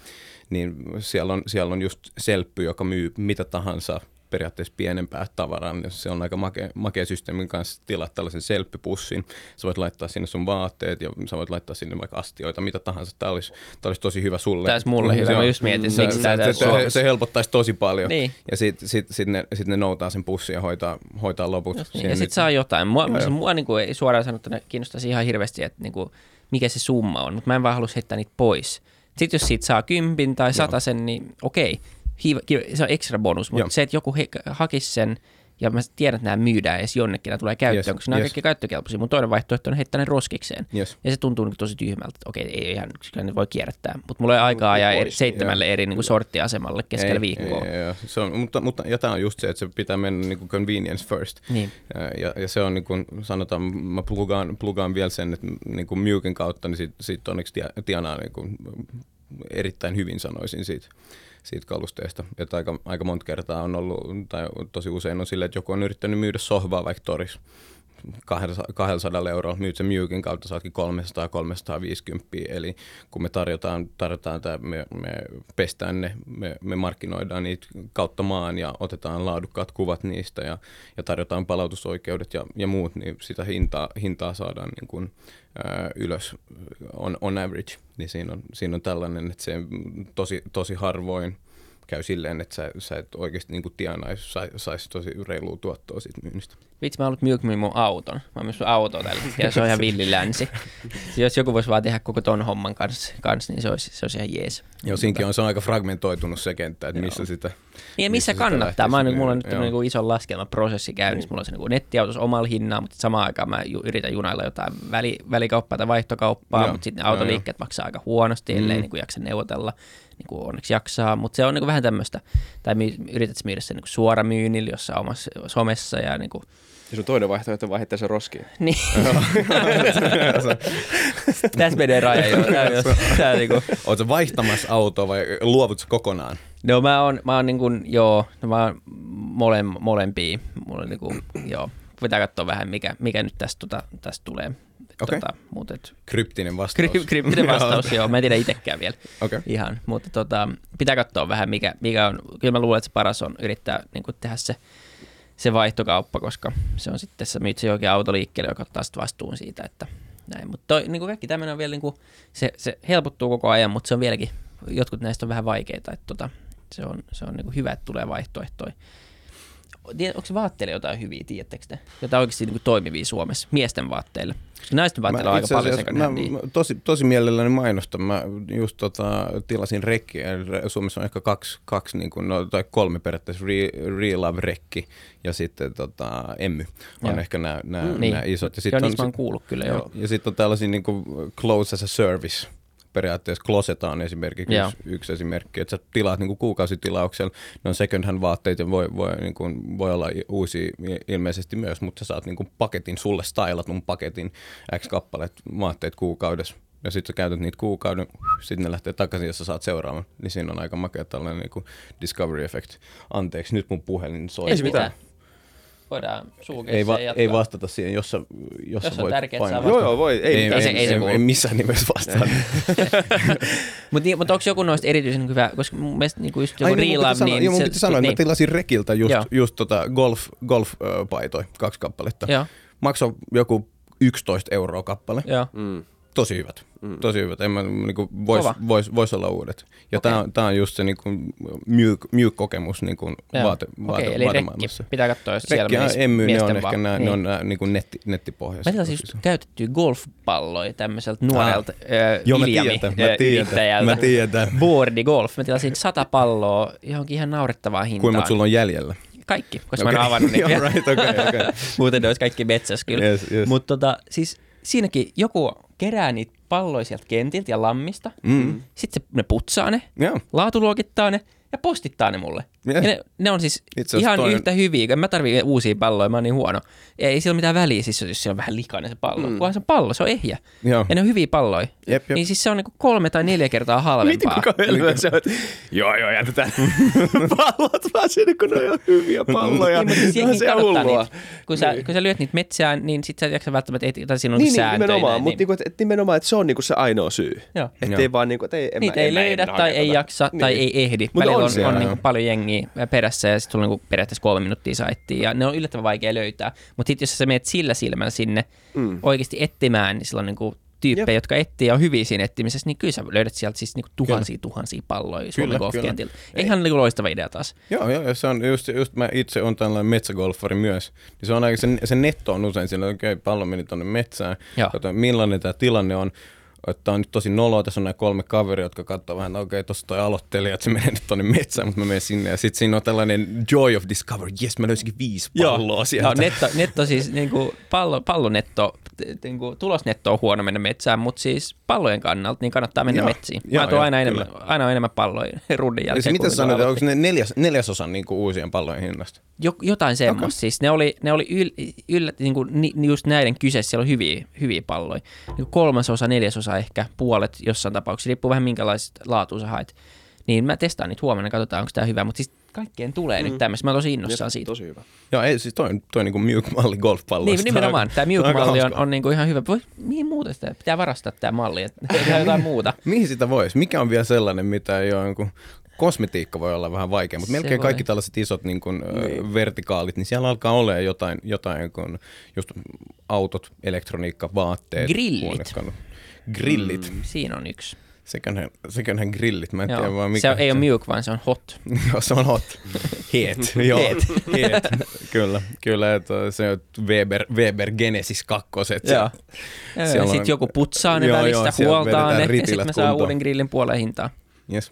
Niin siellä on, siellä on just Selppy, joka myy mitä tahansa – periaatteessa pienempää tavaraa, niin se on aika makea, makea systeemin kanssa tilata tällaisen selppipussin. Sä voit laittaa sinne sun vaatteet ja sä voit laittaa sinne vaikka astioita, mitä tahansa. Tämä olisi, tämä olisi tosi hyvä sulle. Tämä olisi mulle hyvä, mä just mietin, se, miksi se, se, se, se, helpottaisi tosi paljon. Niin. Ja sitten sit, sit ne, sit ne noutaa sen pussin ja hoitaa, hoitaa loput. Niin. Ja sitten saa jotain. Mua, mua, mua niin kuin, ei suoraan sanottuna kiinnostaisi ihan hirveästi, että niin kuin, mikä se summa on, mutta mä en vaan halua heittää niitä pois. Sitten jos siitä saa kympin tai sen, niin okei, hiiva, se on extra bonus, mutta Joo. se, että joku he, hakisi sen ja mä tiedän, että nämä myydään edes jonnekin, nämä tulee käyttöön, Yes, koska nämä on yes. kaikki käyttökelpoisia. Mun toinen vaihtoehto on heittää ne roskikseen. Yes. Ja se tuntuu niin tosi tyhmältä, että okei, ei ihan, kyllä ne voi kierrättää. Mutta mulla ei aikaa ajaa eri, seitsemälle eri niin kuin sorttiasemalle keskellä Ei, viikkoa. Ei, ei, ei, se on, mutta, mutta, ja tämä on just se, että se pitää mennä niin kuin convenience first. Niin. Ja, ja se on niin kuin sanotaan, mä plugaan, plugaan vielä sen, että niin kuin Muken kautta, niin siitä, siitä onneksi tia- tienaa niin kuin erittäin hyvin sanoisin siitä, siitä kalusteesta. Että aika, aika monta kertaa on ollut, tai tosi usein on silleen, että joku on yrittänyt myydä sohvaa vaikka torissa 200 eurolla, myyt sen Mukin kautta saatkin 300-350, eli kun me tarjotaan, tarjotaan tämä, me, me pestään ne, me, me markkinoidaan niitä kautta maan ja otetaan laadukkaat kuvat niistä ja, ja tarjotaan palautusoikeudet ja, ja muut, niin sitä hintaa, hintaa saadaan niin kuin, ää, ylös on, on average, niin siinä on, siinä on tällainen, että se tosi, tosi harvoin käy silleen, että sä, sä et oikeasti niin tienaisi, sais, sais tosi reilua tuottoa siitä myynnistä. Vitsi, mä oon ollut Milk myy mun auton. Mä oon myös mun autoa tällä hetkellä, se on ihan villilänsi. Jos joku voisi vaan tehdä koko ton homman kanssa, kans, niin se olisi, se olisi ihan jees. Joo, siinkin on, se on aika fragmentoitunut se kenttä, että missä sitä... Niin ja missä sitä kannattaa? Mä oon, mulla on myydä. nyt Joo. niin iso laskelmaprosessi käynnissä. Mulla on se niin nettiautos omalla hinnalla, mutta samaan aikaan mä ju, yritän junailla jotain väli, välikauppaa tai vaihtokauppaa, Joo, mutta sitten joo, autoliikkeet maksaa aika huonosti, ellei Mm. niin kuin jaksa neuvotella. Niin kuin onneksi jaksaa, mutta se on niin kuin vähän tämmöistä, tai my, yrität myydä sen niin kuin suoramyynnillä jossain omassa somessa ja niin kuin, Ja sun toinen vaihtoehto on vaihtaa se roskiin. niin. Tässä menee raja jo. Tää, on jos- tää on niinku, Oletko vaihtamassa autoa vai luovut sä kokonaan? no mä oon, mä oon niinku, joo, no mä oon mole, molempia. Mulla on niinku, joo, pitää katsoa vähän mikä, mikä nyt tästä, tota, tästä tulee. Okei. Tota, mutta et, Kryptinen vastaus. kry, kryptinen vastaus, joo, mä en tiedä itsekään vielä. Okei. Ihan, mutta tota, pitää katsoa vähän mikä, mikä on, kyllä mä luulen, että se paras on yrittää niin tehdä se, se vaihtokauppa, koska se on sitten, sä myyt se oikein autoliikkeelle, joka ottaa sitten vastuun siitä, että näin. Mutta toi, niin kuin kaikki tämmöinen on vielä, niin kuin, se, se helpottuu koko ajan, mutta se on vieläkin, jotkut näistä on vähän vaikeita, että tota, se on, se on niin kuin hyvä, että tulee vaihtoehtoja. Onko se vaatteille jotain hyviä, tiedättekö te? Jotain oikeasti niin kuin toimivia Suomessa, miesten vaatteille. Koska vaatteilla on aika paljon second mä, mä tosi, tosi mielelläni mainostan. Mä just tota, tilasin rekkiä. Eli Suomessa on ehkä kaksi, kaksi niin kuin, no, tai kolme periaatteessa. Re, Relove-rekki ja sitten tota, Emmy on Joo. ehkä nämä, nämä, Mm. Niin. isot. Ja Joo, sitten on, mä oon sit- kuullut kyllä, joo. joo. Ja sitten on tällaisia niin kuin close as a service periaatteessa Closeta on esimerkiksi Joo. yksi, yksi esimerkki, että sä tilaat niin kuin kuukausitilauksella, ne on second hand vaatteet ja voi, voi, niin kuin, voi olla uusia ilmeisesti myös, mutta sä saat niin kuin paketin, sulle stylatun paketin X kappaleet vaatteet kuukaudessa ja sitten sä käytät niitä kuukauden, sitten ne lähtee takaisin, jos sä saat seuraavan, niin siinä on aika makea tällainen niin kuin discovery effect. Anteeksi, nyt mun puhelin soi. Ei se mitään. Voidaan sulkea Ei, se va- ei vastata siihen, jos sä, jos Jos on tärkeää, painaa. saa Joo, joo, voi. Ei, Ei, se- ei, se ei, missään nimessä vastaa. Mutta niin, mut onko joku noista erityisen hyvä, koska mun mielestä niinku just joku Ai niin, mun Real piti sanoa, niin, joo, mun se- piti sanoa, että niin, mä tilasin Rekiltä just, Joo. just tota golf, golf paitoja, kaksi kappaletta. Joo, Maksoi joku 11 euroa kappale. joo. Mm. Tosi hyvät. Mm. Tosi hyvät. En mä, niinku, vois, Kova. vois, vois, olla uudet. Ja Okei. tää, on, tää on just se niinku, myyk, myyk kokemus niinku, Joo. vaate, Okei, vaate, eli rekki. Pitää katsoa, jos siellä Rekki ja menisi emmy, ne on ehkä vaan. nää, niin. ne on nää, niinku netti, nettipohjaiset. Mä tilasin just käytettyä golfpalloja tämmöiseltä nuorelta ah. Joo, mä tiedän, mä mä. Boardi Golf. Mä tilasin sata palloa johonkin ihan naurettavaa hintaan. Kuinka sulla on jäljellä? Kaikki, koska mä en Okei. avannut niitä right, okei, okei. Muuten ne olisi kaikki metsässä kyllä. Yes, yes. Mutta tota, siis siinäkin joku kerää niitä palloja sieltä kentiltä ja lammista. Mm. Sitten ne putsaa ne, Joo. laatuluokittaa ne ja postittaa ne mulle. Ja ne, ne on siis Itse ihan toi on- yhtä hyviä, kun mä tarvii uusia palloja, mä oon niin huono. Ei sillä ole mitään väliä, siis jos se on vähän likainen se pallo. Mm. Kunhan se on pallo, se on ehjä. Joo. Ja ne on hyviä palloja. Jep, jep. Niin siis se on niinku kolme tai neljä kertaa Miten halvempaa. kuka helvetä se on? että Joo, joo, jätetään pallot vaan sinne, kun ne on hyviä palloja. Niin, mutta siis No, se kadottaa hullua. niitä. Kun, sä, kun sä lyöt niitä metsään, niin sit sä et jaksa välttämättä, et, tai siinä on Niin, niin sääntöjä. nimenomaan, näin, mutta niin. niinku, et, et nimenomaan, että se on niinku se ainoa syy. Joo. Että ei vaan niinku, että ei, en Niitä mä, ei en löydä tai ei jaksa tai Niin. ei ehdi. Mutta Välillä on on, siellä, on joo. niinku paljon jengiä perässä ja sitten sulla on niinku periaatteessa kolme minuuttia saittiin ja ne on yllättävän vaikea löytää. Mutta sitten jos sä menet sillä silmällä sinne Mm. oikeasti etsimään, niin sillä on niinku tyyppejä, Jep. jotka etsii ja on hyviä siinä etsimisessä, niin kyllä sä löydät sieltä siis niinku tuhansia tuhansia palloja Suomen Kyllä, golfkentiltä. kyllä. Ihan niinku loistava idea taas. Joo, joo, se on just, just mä itse on tällainen metsägolfari myös. Niin se on aika, se, se netto on usein siinä, että okei, pallo meni tuonne metsään, kato, millainen tämä tilanne on, että on nyt tosi noloa, tässä on nämä kolme kaveria, jotka katsoo vähän, että okei, tuossa toi aloittelija, että se menee nyt tuonne metsään, mutta mä menen sinne. Ja sitten siinä on tällainen joy of discovery, yes, mä löysinkin viisi palloa sieltä. No, netto, netto siis niin kuin pallo, pallonetto, niin kuin tulosnetto on huono mennä metsään, mutta siis pallojen kannalta niin kannattaa mennä Joo, metsiin. joo, Mä tuon joo, aina, kyllä. enemmän, aina on enemmän palloja rundin jälkeen. se, mitä sanoit, onko ne neljäs, neljäsosan niin kuin uusien pallojen hinnasta? Jo, jotain semmoista. Okay. Siis ne oli, ne oli yl, yllä, niin kuin, ni, just näiden kyseessä, siellä oli hyviä, hyviä palloja. Niin kolmasosa, neljäsosa ehkä, puolet jossain tapauksessa, riippuu vähän minkälaista laatua sä haet. Niin mä testaan niitä huomenna, katsotaan onko tämä hyvä, mutta siis kaikkeen tulee mm. nyt tämmöistä. Mä oon tosi innossaan siitä. Tosi hyvä. Joo, ei, siis toi, toi niin kuin Mewk-malli golfpallosta. Niin, nimenomaan. Tämä Se on on, niinku ihan hyvä. Voi, mihin muuta sitä? Pitää varastaa tämä malli, että tehdään jotain muuta. Mihin sitä voisi? Mikä on vielä sellainen, mitä ei ole niin kosmetiikka voi olla vähän vaikea, mutta Se melkein voi. kaikki tällaiset isot niin kuin, niin. vertikaalit, niin siellä alkaa olemaan jotain, jotain kun just autot, elektroniikka, vaatteet. Grillit. Grillit. Mm. Siinä on yksi. Sekönhän, sekönhän grillit, mä en tiedä Joo. vaan mikä. Se on, ei ole Mewk, vaan se on hot. Joo, se on hot. Heet. Joo, Heet. Heet. Kyllä, kyllä, että se on Weber, Weber Genesis kakkoset. Joo. Siellä on- Sitten joku putsaa ne Joo, välistä, joo, huoltaa ne, ja sitten me saa kuntoon. uuden grillin puoleen hintaa. Yes.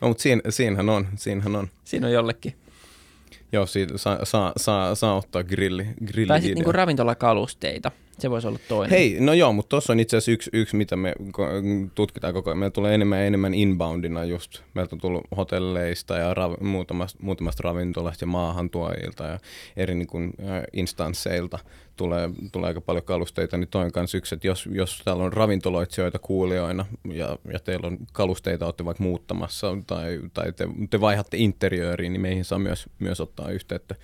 No, mutta siinä, siinähän on, siinähän on. Siinä on jollekin. Joo, siitä saa, saa, saa, saa ottaa grilli, grilli Tai sitten niinku ravintolakalusteita. Se voisi olla toinen. Hei, no joo, mutta tuossa on itse asiassa yksi, yksi, mitä me tutkitaan koko ajan. Meillä tulee enemmän ja enemmän inboundina just. Meiltä on tullut hotelleista ja rav- muutamasta, muutamasta ravintolasta ja maahantuojilta ja eri niin kuin, äh, instansseilta tulee, tulee aika paljon kalusteita. Niin toinen kanssa yksi, että jos, jos täällä on ravintoloitsijoita kuulijoina ja, ja teillä on kalusteita, olette vaikka muuttamassa tai, tai te, te vaihatte interiööriin, niin meihin saa myös, myös ottaa yhteyttä.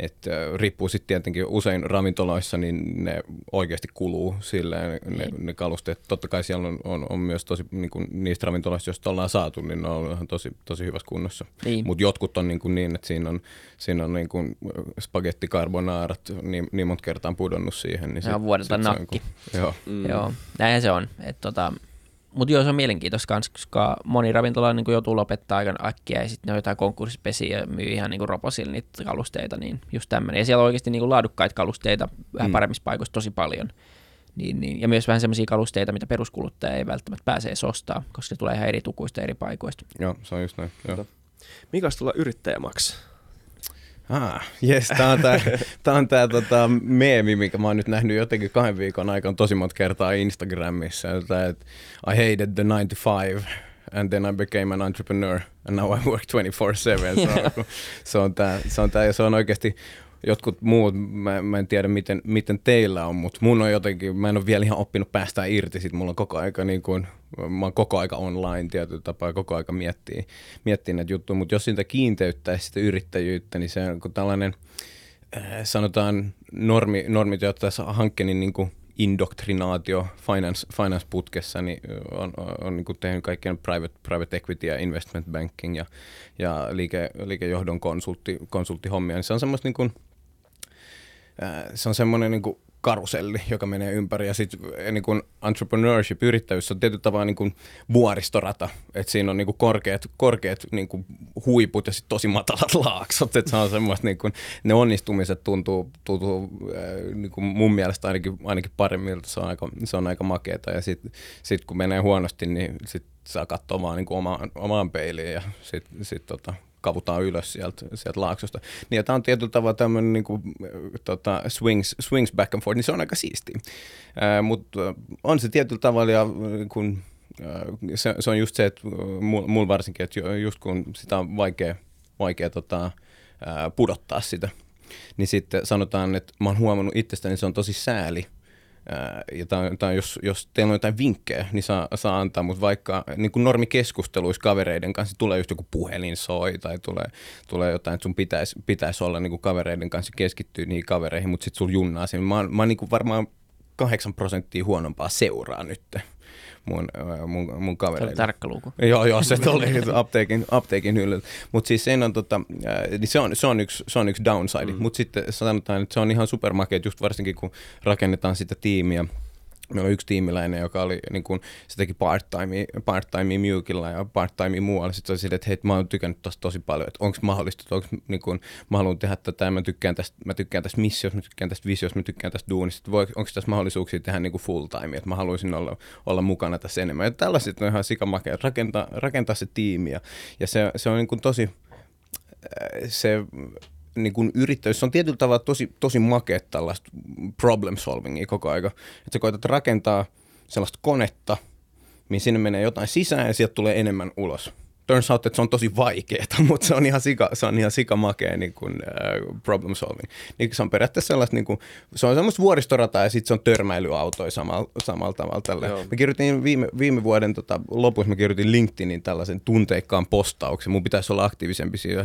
Et, riippuu sitten tietenkin usein ravintoloissa, niin ne oikeasti kuluu silleen, ne, ne kalusteet. Totta kai siellä on, on, on myös tosi, niin kuin niistä ravintoloista, joista ollaan saatu, niin ne on ihan tosi, tosi hyvässä kunnossa. Niin. Mutta jotkut on niin, kuin niin, että siinä on, siinä on niin kuin spagetti carbonaarat niin, niin monta kertaa on pudonnut siihen. Niin Se on on nakki. kuin- joo. Mm. Joo, näinhän se on. Et tota, mutta joo, se on mielenkiintoista kans, koska moni ravintola niin joutuu lopettaa aika äkkiä ja sitten ne on jotain konkurssipesiä ja myy ihan niin roposilla niitä kalusteita, niin just tämmöinen. Ja siellä on oikeasti niin laadukkaita kalusteita vähän Mm. paremmissa paikoissa tosi paljon. Niin, niin, ja myös vähän semmoisia kalusteita, mitä peruskuluttaja ei välttämättä pääse edes ostaa, koska se tulee ihan eri tukuista eri paikoista. joo, se on just näin. Joo. Mikä tulla yrittäjä maksaa? Ah, jes, tää on tää, tää, on tää tota, meemi, mikä mä oon nyt nähnyt jotenkin kahden viikon aikana tosi monta kertaa Instagramissa. Tää, että I hated the 95 and then I became an entrepreneur and now I work 24-7. Se on, se on tää, se on tää ja se on oikeasti jotkut muut, mä, mä en tiedä miten, miten teillä on, mutta mun on jotenkin, mä en ole vielä ihan oppinut päästään irti, sit. Mulla on koko aika niin kuin, mä oon koko aika online tietyllä tapaa koko aika miettii, miettii näitä juttuja, mutta jos sitä kiinteyttäisi sitä yrittäjyyttä, niin se on kun tällainen, äh, sanotaan normi, normit, joita tässä hankkeen niin kuin indoktrinaatio finance, finance-putkessa, niin on, on, on niin tehnyt kaikkien private, private equity ja investment banking ja, ja liike, liikejohdon konsultti, konsulttihommia, niin se on semmoista niin kuin, se on semmoinen niin kuin karuselli, joka menee ympäri. Ja sitten niin kuin entrepreneurship, yrittäjyys on tietyllä tavalla niin kuin vuoristorata. Että siinä on niin kuin korkeat, korkeat niin kuin huiput ja sitten tosi matalat laaksot. Että se on semmoista, niin kuin, ne onnistumiset tuntuu, tuntuu ää, niin kuin mun mielestä ainakin, ainakin paremmilta. Se on aika, se on aika makeeta. Ja sitten sit kun menee huonosti, niin sitten saa katsoa vaan niin kuin omaan, omaan peiliin ja sitten sit, tota, kavutaan ylös sieltä, sieltä laaksosta. Niin, tämä on tietyllä tavalla tämmöinen niin kuin, tota, swings, swings back and forth, niin se on aika siistiä. Mutta on se tietyllä tavalla, ja, kun, se, se, on just se, että mulla mul varsinkin, että ju- just kun sitä on vaikea, vaikea tota, pudottaa sitä, niin sitten sanotaan, että mä oon huomannut itsestäni, niin se on tosi sääli, Ää, ja tää on, jos, jos teillä on jotain vinkkejä, niin saa, saa antaa, mutta vaikka niin kuin normikeskusteluissa kavereiden kanssa tulee just joku puhelin soi tai tulee, tulee jotain, että sun pitäisi pitäis olla niin kuin kavereiden kanssa keskittyä niihin kavereihin, mutta sitten sun junnaa siinä. Mä, mä oon niin kuin varmaan kahdeksan prosenttia huonompaa seuraa nyt mun, ää, mun, mun Se oli kavereille. tarkka luku. Joo, joo, se oli apteekin, apteekin hyllyllä. Mutta siis sen on, tota, ää, niin se, on, se, on yksi, se on yksi downside. Mm. Mutta sitten sanotaan, että se on ihan supermakea, just varsinkin kun rakennetaan sitä tiimiä Meillä on yksi tiimiläinen, joka oli, niin kuin, se teki part-timea Mewkilla ja part-timea muualla. Sitten se oli silleen, että hei, mä oon tykännyt tosta tosi paljon, että onko mahdollista, että onko, niin kuin, mä haluan tehdä tätä, mä tykkään tästä, mä tykkään tästä missiosta, mä tykkään tästä visiosta, mä tykkään tästä duunista, onko tässä mahdollisuuksia tehdä niin full time, että mä haluaisin olla, olla mukana tässä enemmän. Ja tällaiset on ihan sikamakea, rakentaa, rakentaa se tiimi ja, ja se, se on niin kuin tosi, se niin kuin yrittäjyys, se on tietyllä tavalla tosi, tosi makea tällaista problem solvingia koko aika. Että sä koetat rakentaa sellaista konetta, mihin sinne menee jotain sisään ja sieltä tulee enemmän ulos turns out, että se on tosi vaikeaa, mutta se on ihan sika, se on ihan sika makea niin kuin, uh, problem solving. Niin se on periaatteessa sellaista, niin kuin, se on semmoista vuoristorata ja sitten se on törmäilyautoja samalla, samalla tavalla. Tälle. Mä kirjoitin viime, viime vuoden tota, lopussa, mä kirjoitin LinkedInin tällaisen tunteikkaan postauksen. Mun pitäisi olla aktiivisempi siinä,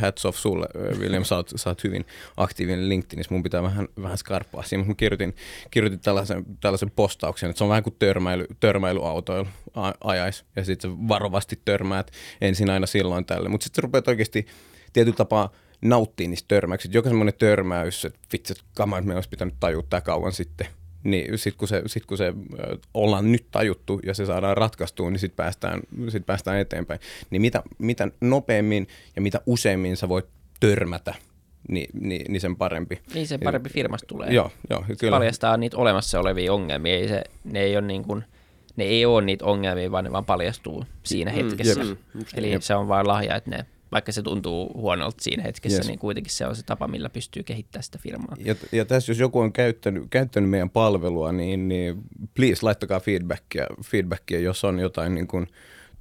hats off sulle, William, sä oot, sä oot hyvin aktiivinen LinkedInissä, mun pitää vähän, vähän skarppaa siinä, mutta mä kirjoitin, kirjoitin tällaisen, tällaisen postauksen, että se on vähän kuin törmäily, törmäilyautoilla ajaisi ja sitten varovasti törmäät ensin aina silloin tälle. Mutta sitten rupeat oikeasti tietyllä tapaa nauttii niistä törmäyksistä. Joka semmoinen törmäys, että vitsi, kama, että me olisi pitänyt tajua tämä kauan sitten. Niin sitten kun se, sit kun se ollaan nyt tajuttu ja se saadaan ratkaistua, niin sitten päästään, sit päästään eteenpäin. Niin mitä, mitä nopeammin ja mitä useammin sä voit törmätä niin, niin, niin sen parempi. Niin sen parempi firmasta tulee. Joo, joo kyllä. paljastaa niitä olemassa olevia ongelmia. Ei se, ne ei ole niin kuin, ne ei ole niitä ongelmia, vaan ne vaan paljastuu siinä mm, hetkessä. Mm, jep, Eli jep. se on vain lahja, että ne, vaikka se tuntuu huonolta siinä hetkessä, yes. niin kuitenkin se on se tapa, millä pystyy kehittämään sitä firmaa. Ja, ja tässä jos joku on käyttänyt, käyttänyt meidän palvelua, niin, niin please laittakaa feedbackia, feedbackia jos on jotain niin kuin,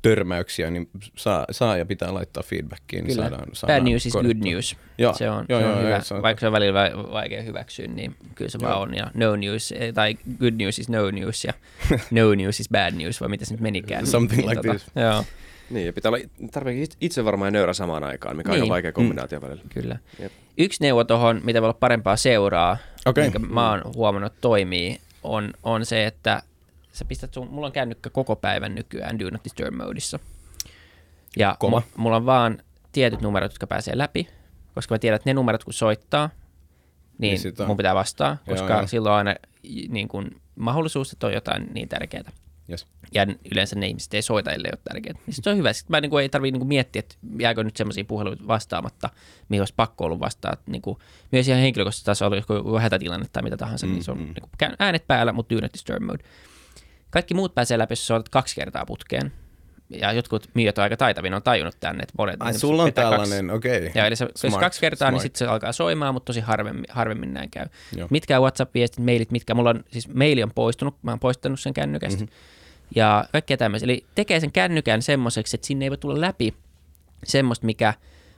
törmäyksiä, niin saa, saa ja pitää laittaa feedbackia. Niin Kyllä. Saadaan, saadaan Bad news is good news. Joo, se on, joo, se on joo, hyvä. Se on... Vaikka se on välillä vaikea hyväksyä, niin kyllä se joo. vaan on. Ja no news, eh, tai good news is no news ja no news is bad news, vai mitä se nyt menikään. Something niin, like tota, this. Joo. Niin, ja pitää olla tarpeeksi itse varmaan ja nöyrä samaan aikaan, mikä on niin. aika vaikea kombinaatio mm. välillä. Kyllä. Jep. Yksi neuvo tuohon, mitä voi olla parempaa seuraa, okay. minkä mä oon huomannut toimii, on, on se, että sä pistät sun, mulla on kännykkä koko päivän nykyään Do Not Disturb modissa. Ja Koma. M- mulla on vaan tietyt numerot, jotka pääsee läpi, koska mä tiedän, että ne numerot kun soittaa, niin, niin mun pitää vastaa, koska joo, joo. silloin on aina niin kun, mahdollisuus, että on jotain niin tärkeää. Yes. Ja yleensä ne ihmiset ei soita, ellei ole tärkeää. Niin se on hyvä. Sitten mä niin kuin, ei tarvitse niin miettiä, että jääkö nyt semmoisia puheluita vastaamatta, mihin olisi pakko ollut vastaa. Niin kuin, myös ihan henkilökohtaisessa tasolla, jos on hätätilanne tai mitä tahansa, mm, niin se on mm. niin kuin, äänet päällä, mutta do not disturb mode. Kaikki muut pääsee läpi, jos olet kaksi kertaa putkeen. Ja jotkut myyjät on aika taitavin, on tajunnut tänne. Että monet, Ai, sulla on tällainen, okei. Okay. Ja eli se, smart, jos kaksi kertaa, niin smart. niin sitten se alkaa soimaan, mutta tosi harvemmin, harvemmin näin käy. Joo. Mitkä WhatsApp-viestit, mailit, mitkä mulla on, siis maili on poistunut, mä oon poistanut sen kännykästä. Mm-hmm. Ja kaikkea tämmöistä. Eli tekee sen kännykän semmoiseksi, että sinne ei voi tulla läpi semmoista, mikä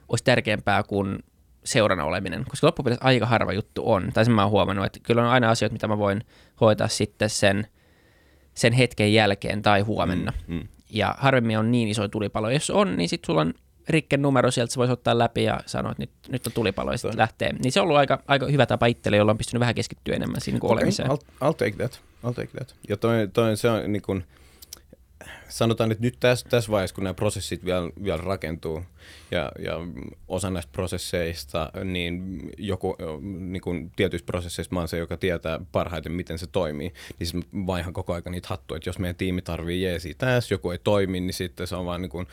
olisi tärkeämpää kuin seurana oleminen, koska loppupeleissä aika harva juttu on. Tai sen mä oon huomannut, että kyllä on aina asioita, mitä mä voin hoitaa sitten sen – sen hetken jälkeen tai huomenna. Mm, mm. Ja harvemmin on niin iso tulipalo. Jos on, niin sitten sulla on Rikken numero sieltä, sä voisi ottaa läpi ja sanoa, että nyt, nyt on tulipalo ja sitten lähtee. Niin se on ollut aika, aika hyvä tapa itselle, jolla on pystynyt vähän keskittyä enemmän siinä okay, olemiseen. I'll, I'll, take that. I'll take that. Ja toi, toi se on niin kuin, sanotaan, että nyt tässä, tässä vaiheessa, kun nämä prosessit vielä, vielä rakentuu ja, ja osa näistä prosesseista, niin joku niin kuin tietyistä prosesseista mä oon se, joka tietää parhaiten, miten se toimii. Niin siis vaihan koko ajan niitä hattuja, että jos meidän tiimi tarvii jeesiä tässä, joku ei toimi, niin sitten se on vaan niin kuin,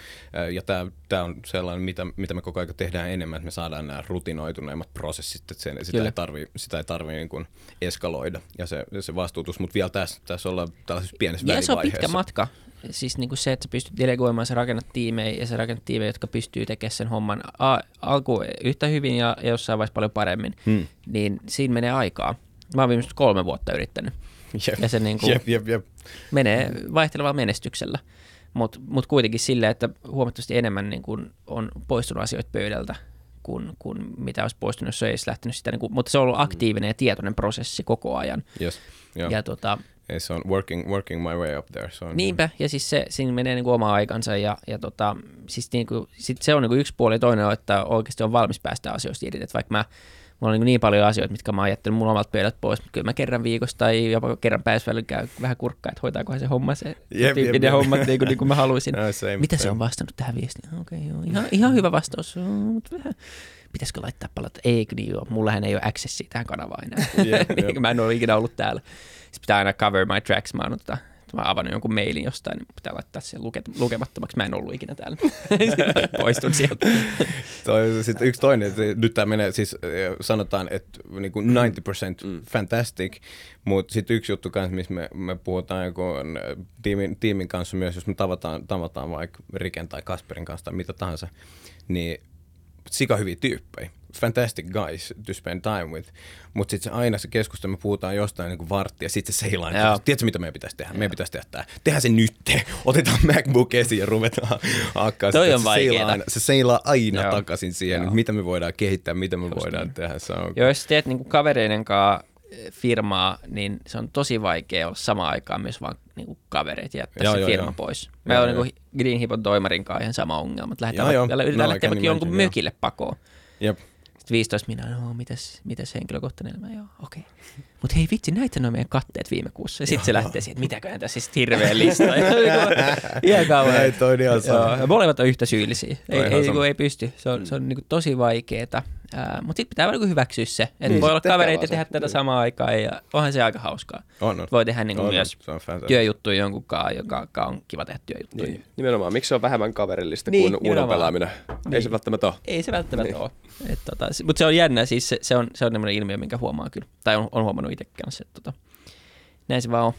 ja tämä, tämä on sellainen, mitä, mitä me koko ajan tehdään enemmän, että me saadaan nämä rutinoituneimmat prosessit, että sen, sitä, ei tarvii, sitä ei tarvii niin kuin eskaloida ja se, se vastuutus, mutta vielä tässä, tässä ollaan tällaisessa pienessä ja välivaiheessa. se on pitkä matka siis niin kuin se, että sä pystyt delegoimaan, sä rakennat tiimejä ja sä rakennat tiimejä, jotka pystyy tekemään sen homman a- alku yhtä hyvin ja, ja jossain vaiheessa paljon paremmin, hmm. niin siinä menee aikaa. Mä oon viimeiset kolme vuotta yrittänyt. Jep. Ja se niin kuin jep, jep, jep. menee vaihtelevalla menestyksellä. Mutta mut kuitenkin silleen, että huomattavasti enemmän niin kuin on poistunut asioita pöydältä kuin, kuin mitä olisi poistunut, jos se ei olisi lähtenyt sitä. Niin kuin, mutta se on ollut aktiivinen ja tietoinen prosessi koko ajan. Yes, yeah. Ja tota, se on working, working my way up there. Se on Niinpä, ja siis se, siinä menee niin kuin oma aikansa, ja, ja tota, siis niin kuin, sit se on niin kuin yksi puoli, ja toinen on, että oikeasti on valmis päästä asioista irti, että vaikka mä Mulla on niin, niin paljon asioita, mitkä mä oon jättänyt mun omalta pöydät pois, mutta kyllä mä kerran viikossa tai jopa kerran päivällä käy vähän kurkkaa, että hoitaakohan se homma se jep, jep, ne jep. hommat niin kuin, niin kuin mä haluaisin. No, same, Mitä same. se on vastannut tähän viestiin? Okei, okay, joo. Ihan, ihan hyvä vastaus, mutta vähän pitäisikö laittaa palata. Ei, niin joo, mullahan ei ole accessia tähän kanavaan enää. Jep, niin, jep. mä en ole ikinä ollut täällä. Sitten pitää aina cover my tracks. Mä oon tota, mä oon avannut jonkun mailin jostain, niin pitää laittaa se luke, lukemattomaksi. Mä en ollut ikinä täällä. Poistun sieltä. Toi, sitten yksi toinen, että nyt tämä menee, siis eh, sanotaan, että niin kuin 90% mm. fantastic, mutta sitten yksi juttu kanssa, missä me, me puhutaan joku tiimin, tiimin kanssa myös, jos me tavataan, tavataan vaikka Riken tai Kasperin kanssa tai mitä tahansa, niin sika hyviä tyyppejä. Fantastic guys to spend time with. Mutta sitten se aina se keskustelu, me puhutaan jostain niin varttia, sitten se seilaa. Joo. Niin, Tiedätkö, mitä meidän pitäisi tehdä? Meidän pitäisi tehdä tämä. Tehdään se nyt. Otetaan MacBook esiin ja ruvetaan hakkaa. Toi sitä. on se, seilaa aina, se seilaa aina Joo. takaisin siihen, Joo. mitä me voidaan kehittää, mitä me voidaan tehdä. Se on, Joo, jos teet niinku kavereiden kanssa firmaa, niin se on tosi vaikea olla samaan aikaan myös vaan niinku kavereita ja jättää Joo, se joo, firma joo. pois. Joo, Meillä on joo. niinku Green Hippon toimarin kanssa ihan sama ongelma, että lähdetään, Joo, joo. yritetään No, jonkun imagine, joo. mökille pakoon. Jep. Sitten 15 minä, no mitäs, mitäs henkilökohtainen elämä, joo, okei. Mutta hei vitsi, näitä on meidän katteet viime kuussa. Ja sitten se lähtee siihen, että mitäköhän tässä siis hirveä lista. Ihan kauan. Ei, toi on ihan sama. Molemmat on yhtä syyllisiä. Ei, ei, ei, ei pysty. Se on, se on niin tosi vaikeeta. Mutta sitten pitää vaan niinku hyväksyä se. Että Niin, voi olla kavereita tehdä se. tätä Niin. samaan aikaan. Ja onhan se aika hauskaa. On, on. Voi tehdä niinku On, myös on työjuttuja jonkun kanssa, joka on kiva tehdä työjuttuja. Niin, nimenomaan. Miksi se on vähemmän kaverillista Niin, kuin uudon nimenomaan. pelaaminen? Ei se välttämättä ole. Ei se välttämättä Niin. ole. Et, tota, mutta se on jännä, siis se, se on, se on ilmiö, minkä huomaa kyllä. Tai on, on huomannut itse kanssa, että tota, näin se vaan on.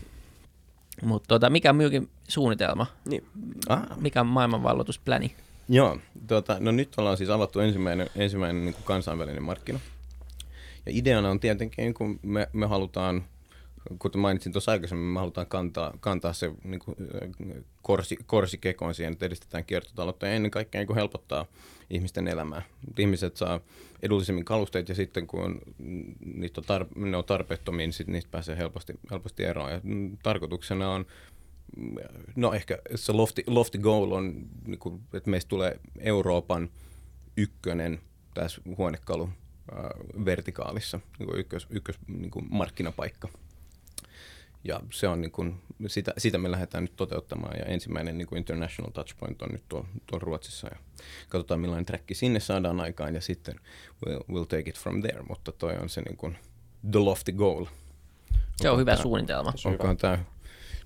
Mutta tota, mikä on minunkin suunnitelma? Niin. Ah, Mikä on maailmanvalloituspläni? Joo, tuota, no nyt ollaan siis avattu ensimmäinen, ensimmäinen niin kuin kansainvälinen markkina. Ja ideana on tietenkin, kun me, me halutaan, kuten mainitsin tuossa aikaisemmin, me halutaan kantaa, kantaa se niin kuin, korsi, korsi kekoon siihen, että edistetään kiertotaloutta ja ennen kaikkea niin kuin helpottaa ihmisten elämää. Ihmiset saa edullisemmin kalusteita ja sitten kun niitä on tar- ne on tarpeettomia, niin sitten niistä pääsee helposti, helposti eroon. Ja, tarkoituksena on no ehkä se lofty, lofty goal on, niin kuin, että meistä tulee Euroopan ykkönen tässä huonekalu äh, vertikaalissa, niin kuin ykkös, ykkös niin kuin markkinapaikka. Ja se on niin kuin, sitä, sitä me lähdetään nyt toteuttamaan ja ensimmäinen niin kuin international touchpoint on nyt tuolla, tuolla Ruotsissa ja katsotaan millainen track sinne saadaan aikaan ja sitten we'll, we'll take it from there, mutta toi on se niin kuin the lofty goal. Se on hyvä tää- suunnitelma. Onkohan tämä...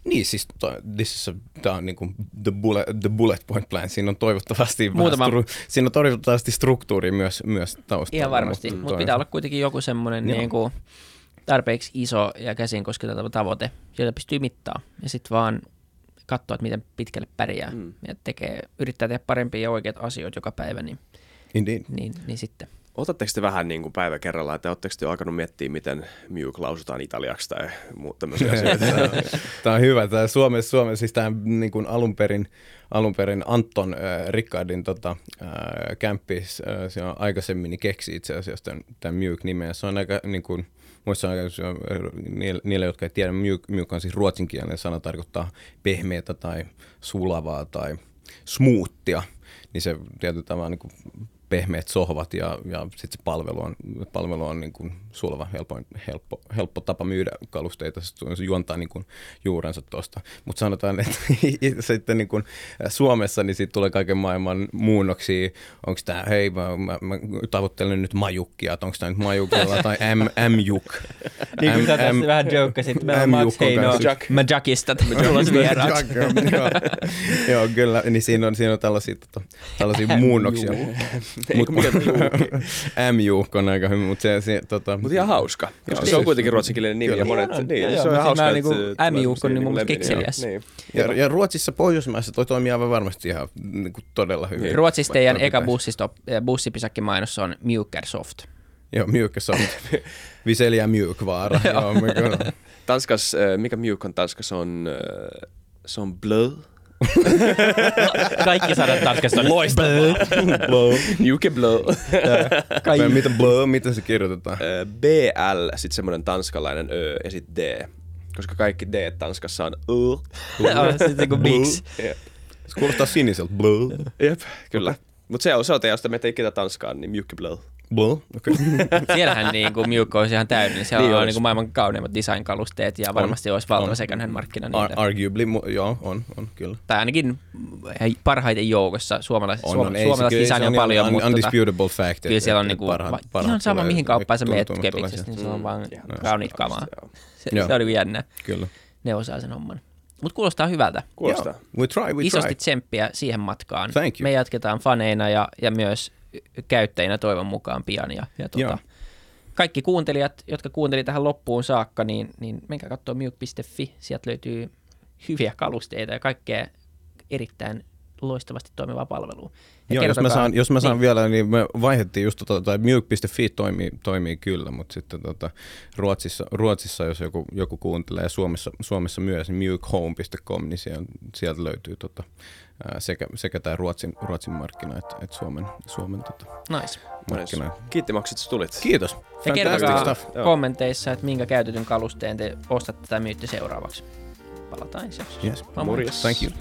Niin, siis to, this is a, tää on niinku the, bullet, the bullet point plan. Siinä on toivottavasti, Muutama- stru, siinä on toivottavasti struktuuri myös, myös taustalla. Ihan varmasti, mutta mutta toi- pitää olla kuitenkin joku semmoinen Joo. niin kuin tarpeeksi iso ja käsin kosketeltava tavoite, jota pystyy mittaa. Ja sitten vaan katsoa, että miten pitkälle pärjää Mm. ja tekee, yrittää tehdä parempia ja oikeita asioita joka päivä, niin, Indeed. niin, niin sitten. Otatteko te vähän niin kuin päivä kerrallaan, että oletteko te jo alkanut miettiä, miten Mjuk lausutaan italiaksi tai muut tämmöisiä asioita? Tämä on hyvä. Tämä Suomessa, Suomessa siis tämä niin kuin alun perin, alun perin Anton äh, Rickardin tota, äh, kämppis, äh, on aikaisemmin niin keksi itse asiassa tämän, tämän Mjuk-nimen. Se on aika, niin kuin, muissa äh, niille, niille, jotka ei tiedä, Mjuk on siis ruotsinkielinen sana, tarkoittaa pehmeätä tai sulavaa tai smoothia. Niin se tietyllä tavalla niin kuin pehmeät sohvat ja, ja sitten se palvelu on, palvelu on niin kuin sulava, helppo, helppo, helppo tapa myydä kalusteita, se juontaa niin kuin juurensa tuosta. Mutta sanotaan, että sitten niin kuin Suomessa niin siitä tulee kaiken maailman muunnoksia. Onko tämä, hei mä, mä, mä, tavoittelen nyt majukkia, että onko tämä nyt majukilla tai M, M-juk. Niin kuin sä tässä vähän joukkasit, meillä on M. Max Heino vieraaksi. Jack, joo. Joo, kyllä. Niin siinä on, siinä on tällaisia, tota, tällaisia muunnoksia. Mut, MU on aika hyvä, mutta se, se tota, Mutta ihan hauska, koska Joo, se on siis- kuitenkin ruotsinkielinen nimi Kyllä. ja monet, Niin on, niin, joo, se on ihan hauska, niinku se M-Juk on semmosia niin mun mielestä kekseliäs. Niin. ja, ja Ruotsissa, Pohjoismaissa toi toimii aivan varmasti ihan niin kuin todella hyvin. Niin. Ruotsissa teidän eka pitäisi. bussistop, eh, bussipisakki mainos on Mjukkersoft. Joo, mjukka on Viseliä mjukvaara. Joo. Tanskas, äh, mikä Mjuk on Tanskassa, on, äh, se on bleu. Kaikki sanat Tanskasta on loistavaa. Mjuke bleu. Kaikki. Mitä, blö, miten se kirjoitetaan? BL, sitten semmoinen tanskalainen Ö ja sitten D. Koska kaikki D Tanskassa on Ö. Sitten kuin miksi. Se kuulostaa siniseltä. Blö. Jep kyllä. Mutta se on, se on teistä, me ei ikinä Tanskaan, niin Mjuke bleu. Bull, okay. Siellähän niin kuin Mewk olisi ihan täydellinen. Siellä Niin on olisi. niin kuin maailman kauneimmat design-kalusteet ja varmasti olisi valtava second hand markkina niille. Ar- arguably, mu- joo, on, on kyllä. tai ainakin parhaiten joukossa suomalais, On, suom, on, ei se suomalaista kyllä, se designia on paljon, un- mutta tota, undisputable fact. kyllä että- siellä on että niinku, parhaat- parhaat ihan sama mihin kauppaan sä meet kepiksestä, niin se on vaan Ihan kauniit kamaa. Se, oli jännä. Kyllä. Ne osaa sen homman. Mutta kuulostaa hyvältä. Kuulostaa. Yeah. We try, we Isosti try. tsemppiä siihen matkaan. Thank you. Me jatketaan faneina ja, ja myös käyttäjinä toivon mukaan pian. Ja, ja Joo. tota, kaikki kuuntelijat, jotka kuunteli tähän loppuun saakka, niin, niin menkää katsoa mute.fi. Sieltä löytyy hyviä kalusteita ja kaikkea erittäin loistavasti toimivaa palvelua. Ja Joo, jos mä saan, jos mä saan niin, vielä, niin me vaihdettiin just tota, tai mute.fi toimii, toimii kyllä, mutta sitten tota, Ruotsissa, Ruotsissa, jos joku, joku kuuntelee ja Suomessa, Suomessa myös, niin mukehome.com, niin siellä, sieltä löytyy tota, sekä, sekä tämä Ruotsin, Ruotsin markkina että, että Suomen, Suomen tota, Nice. markkina. Kiitti Maksit, että tulit. Kiitos. Ja Fantastic kertokaa kommenteissa, että minkä käytetyn kalusteen te ostatte tai myytte seuraavaksi. Palataan ensi jaksossa. Yes. Morjes. Thank you.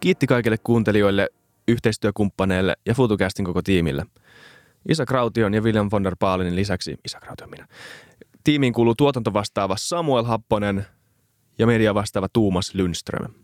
Kiitti kaikille kuuntelijoille, yhteistyökumppaneille ja FutuCastin koko tiimille. Isa Kraution ja William von der Baalinin lisäksi, Isa Kraution minä, tiimiin kuuluu tuotantovastaava Samuel Happonen ja media vastaava Tuumas Lundström.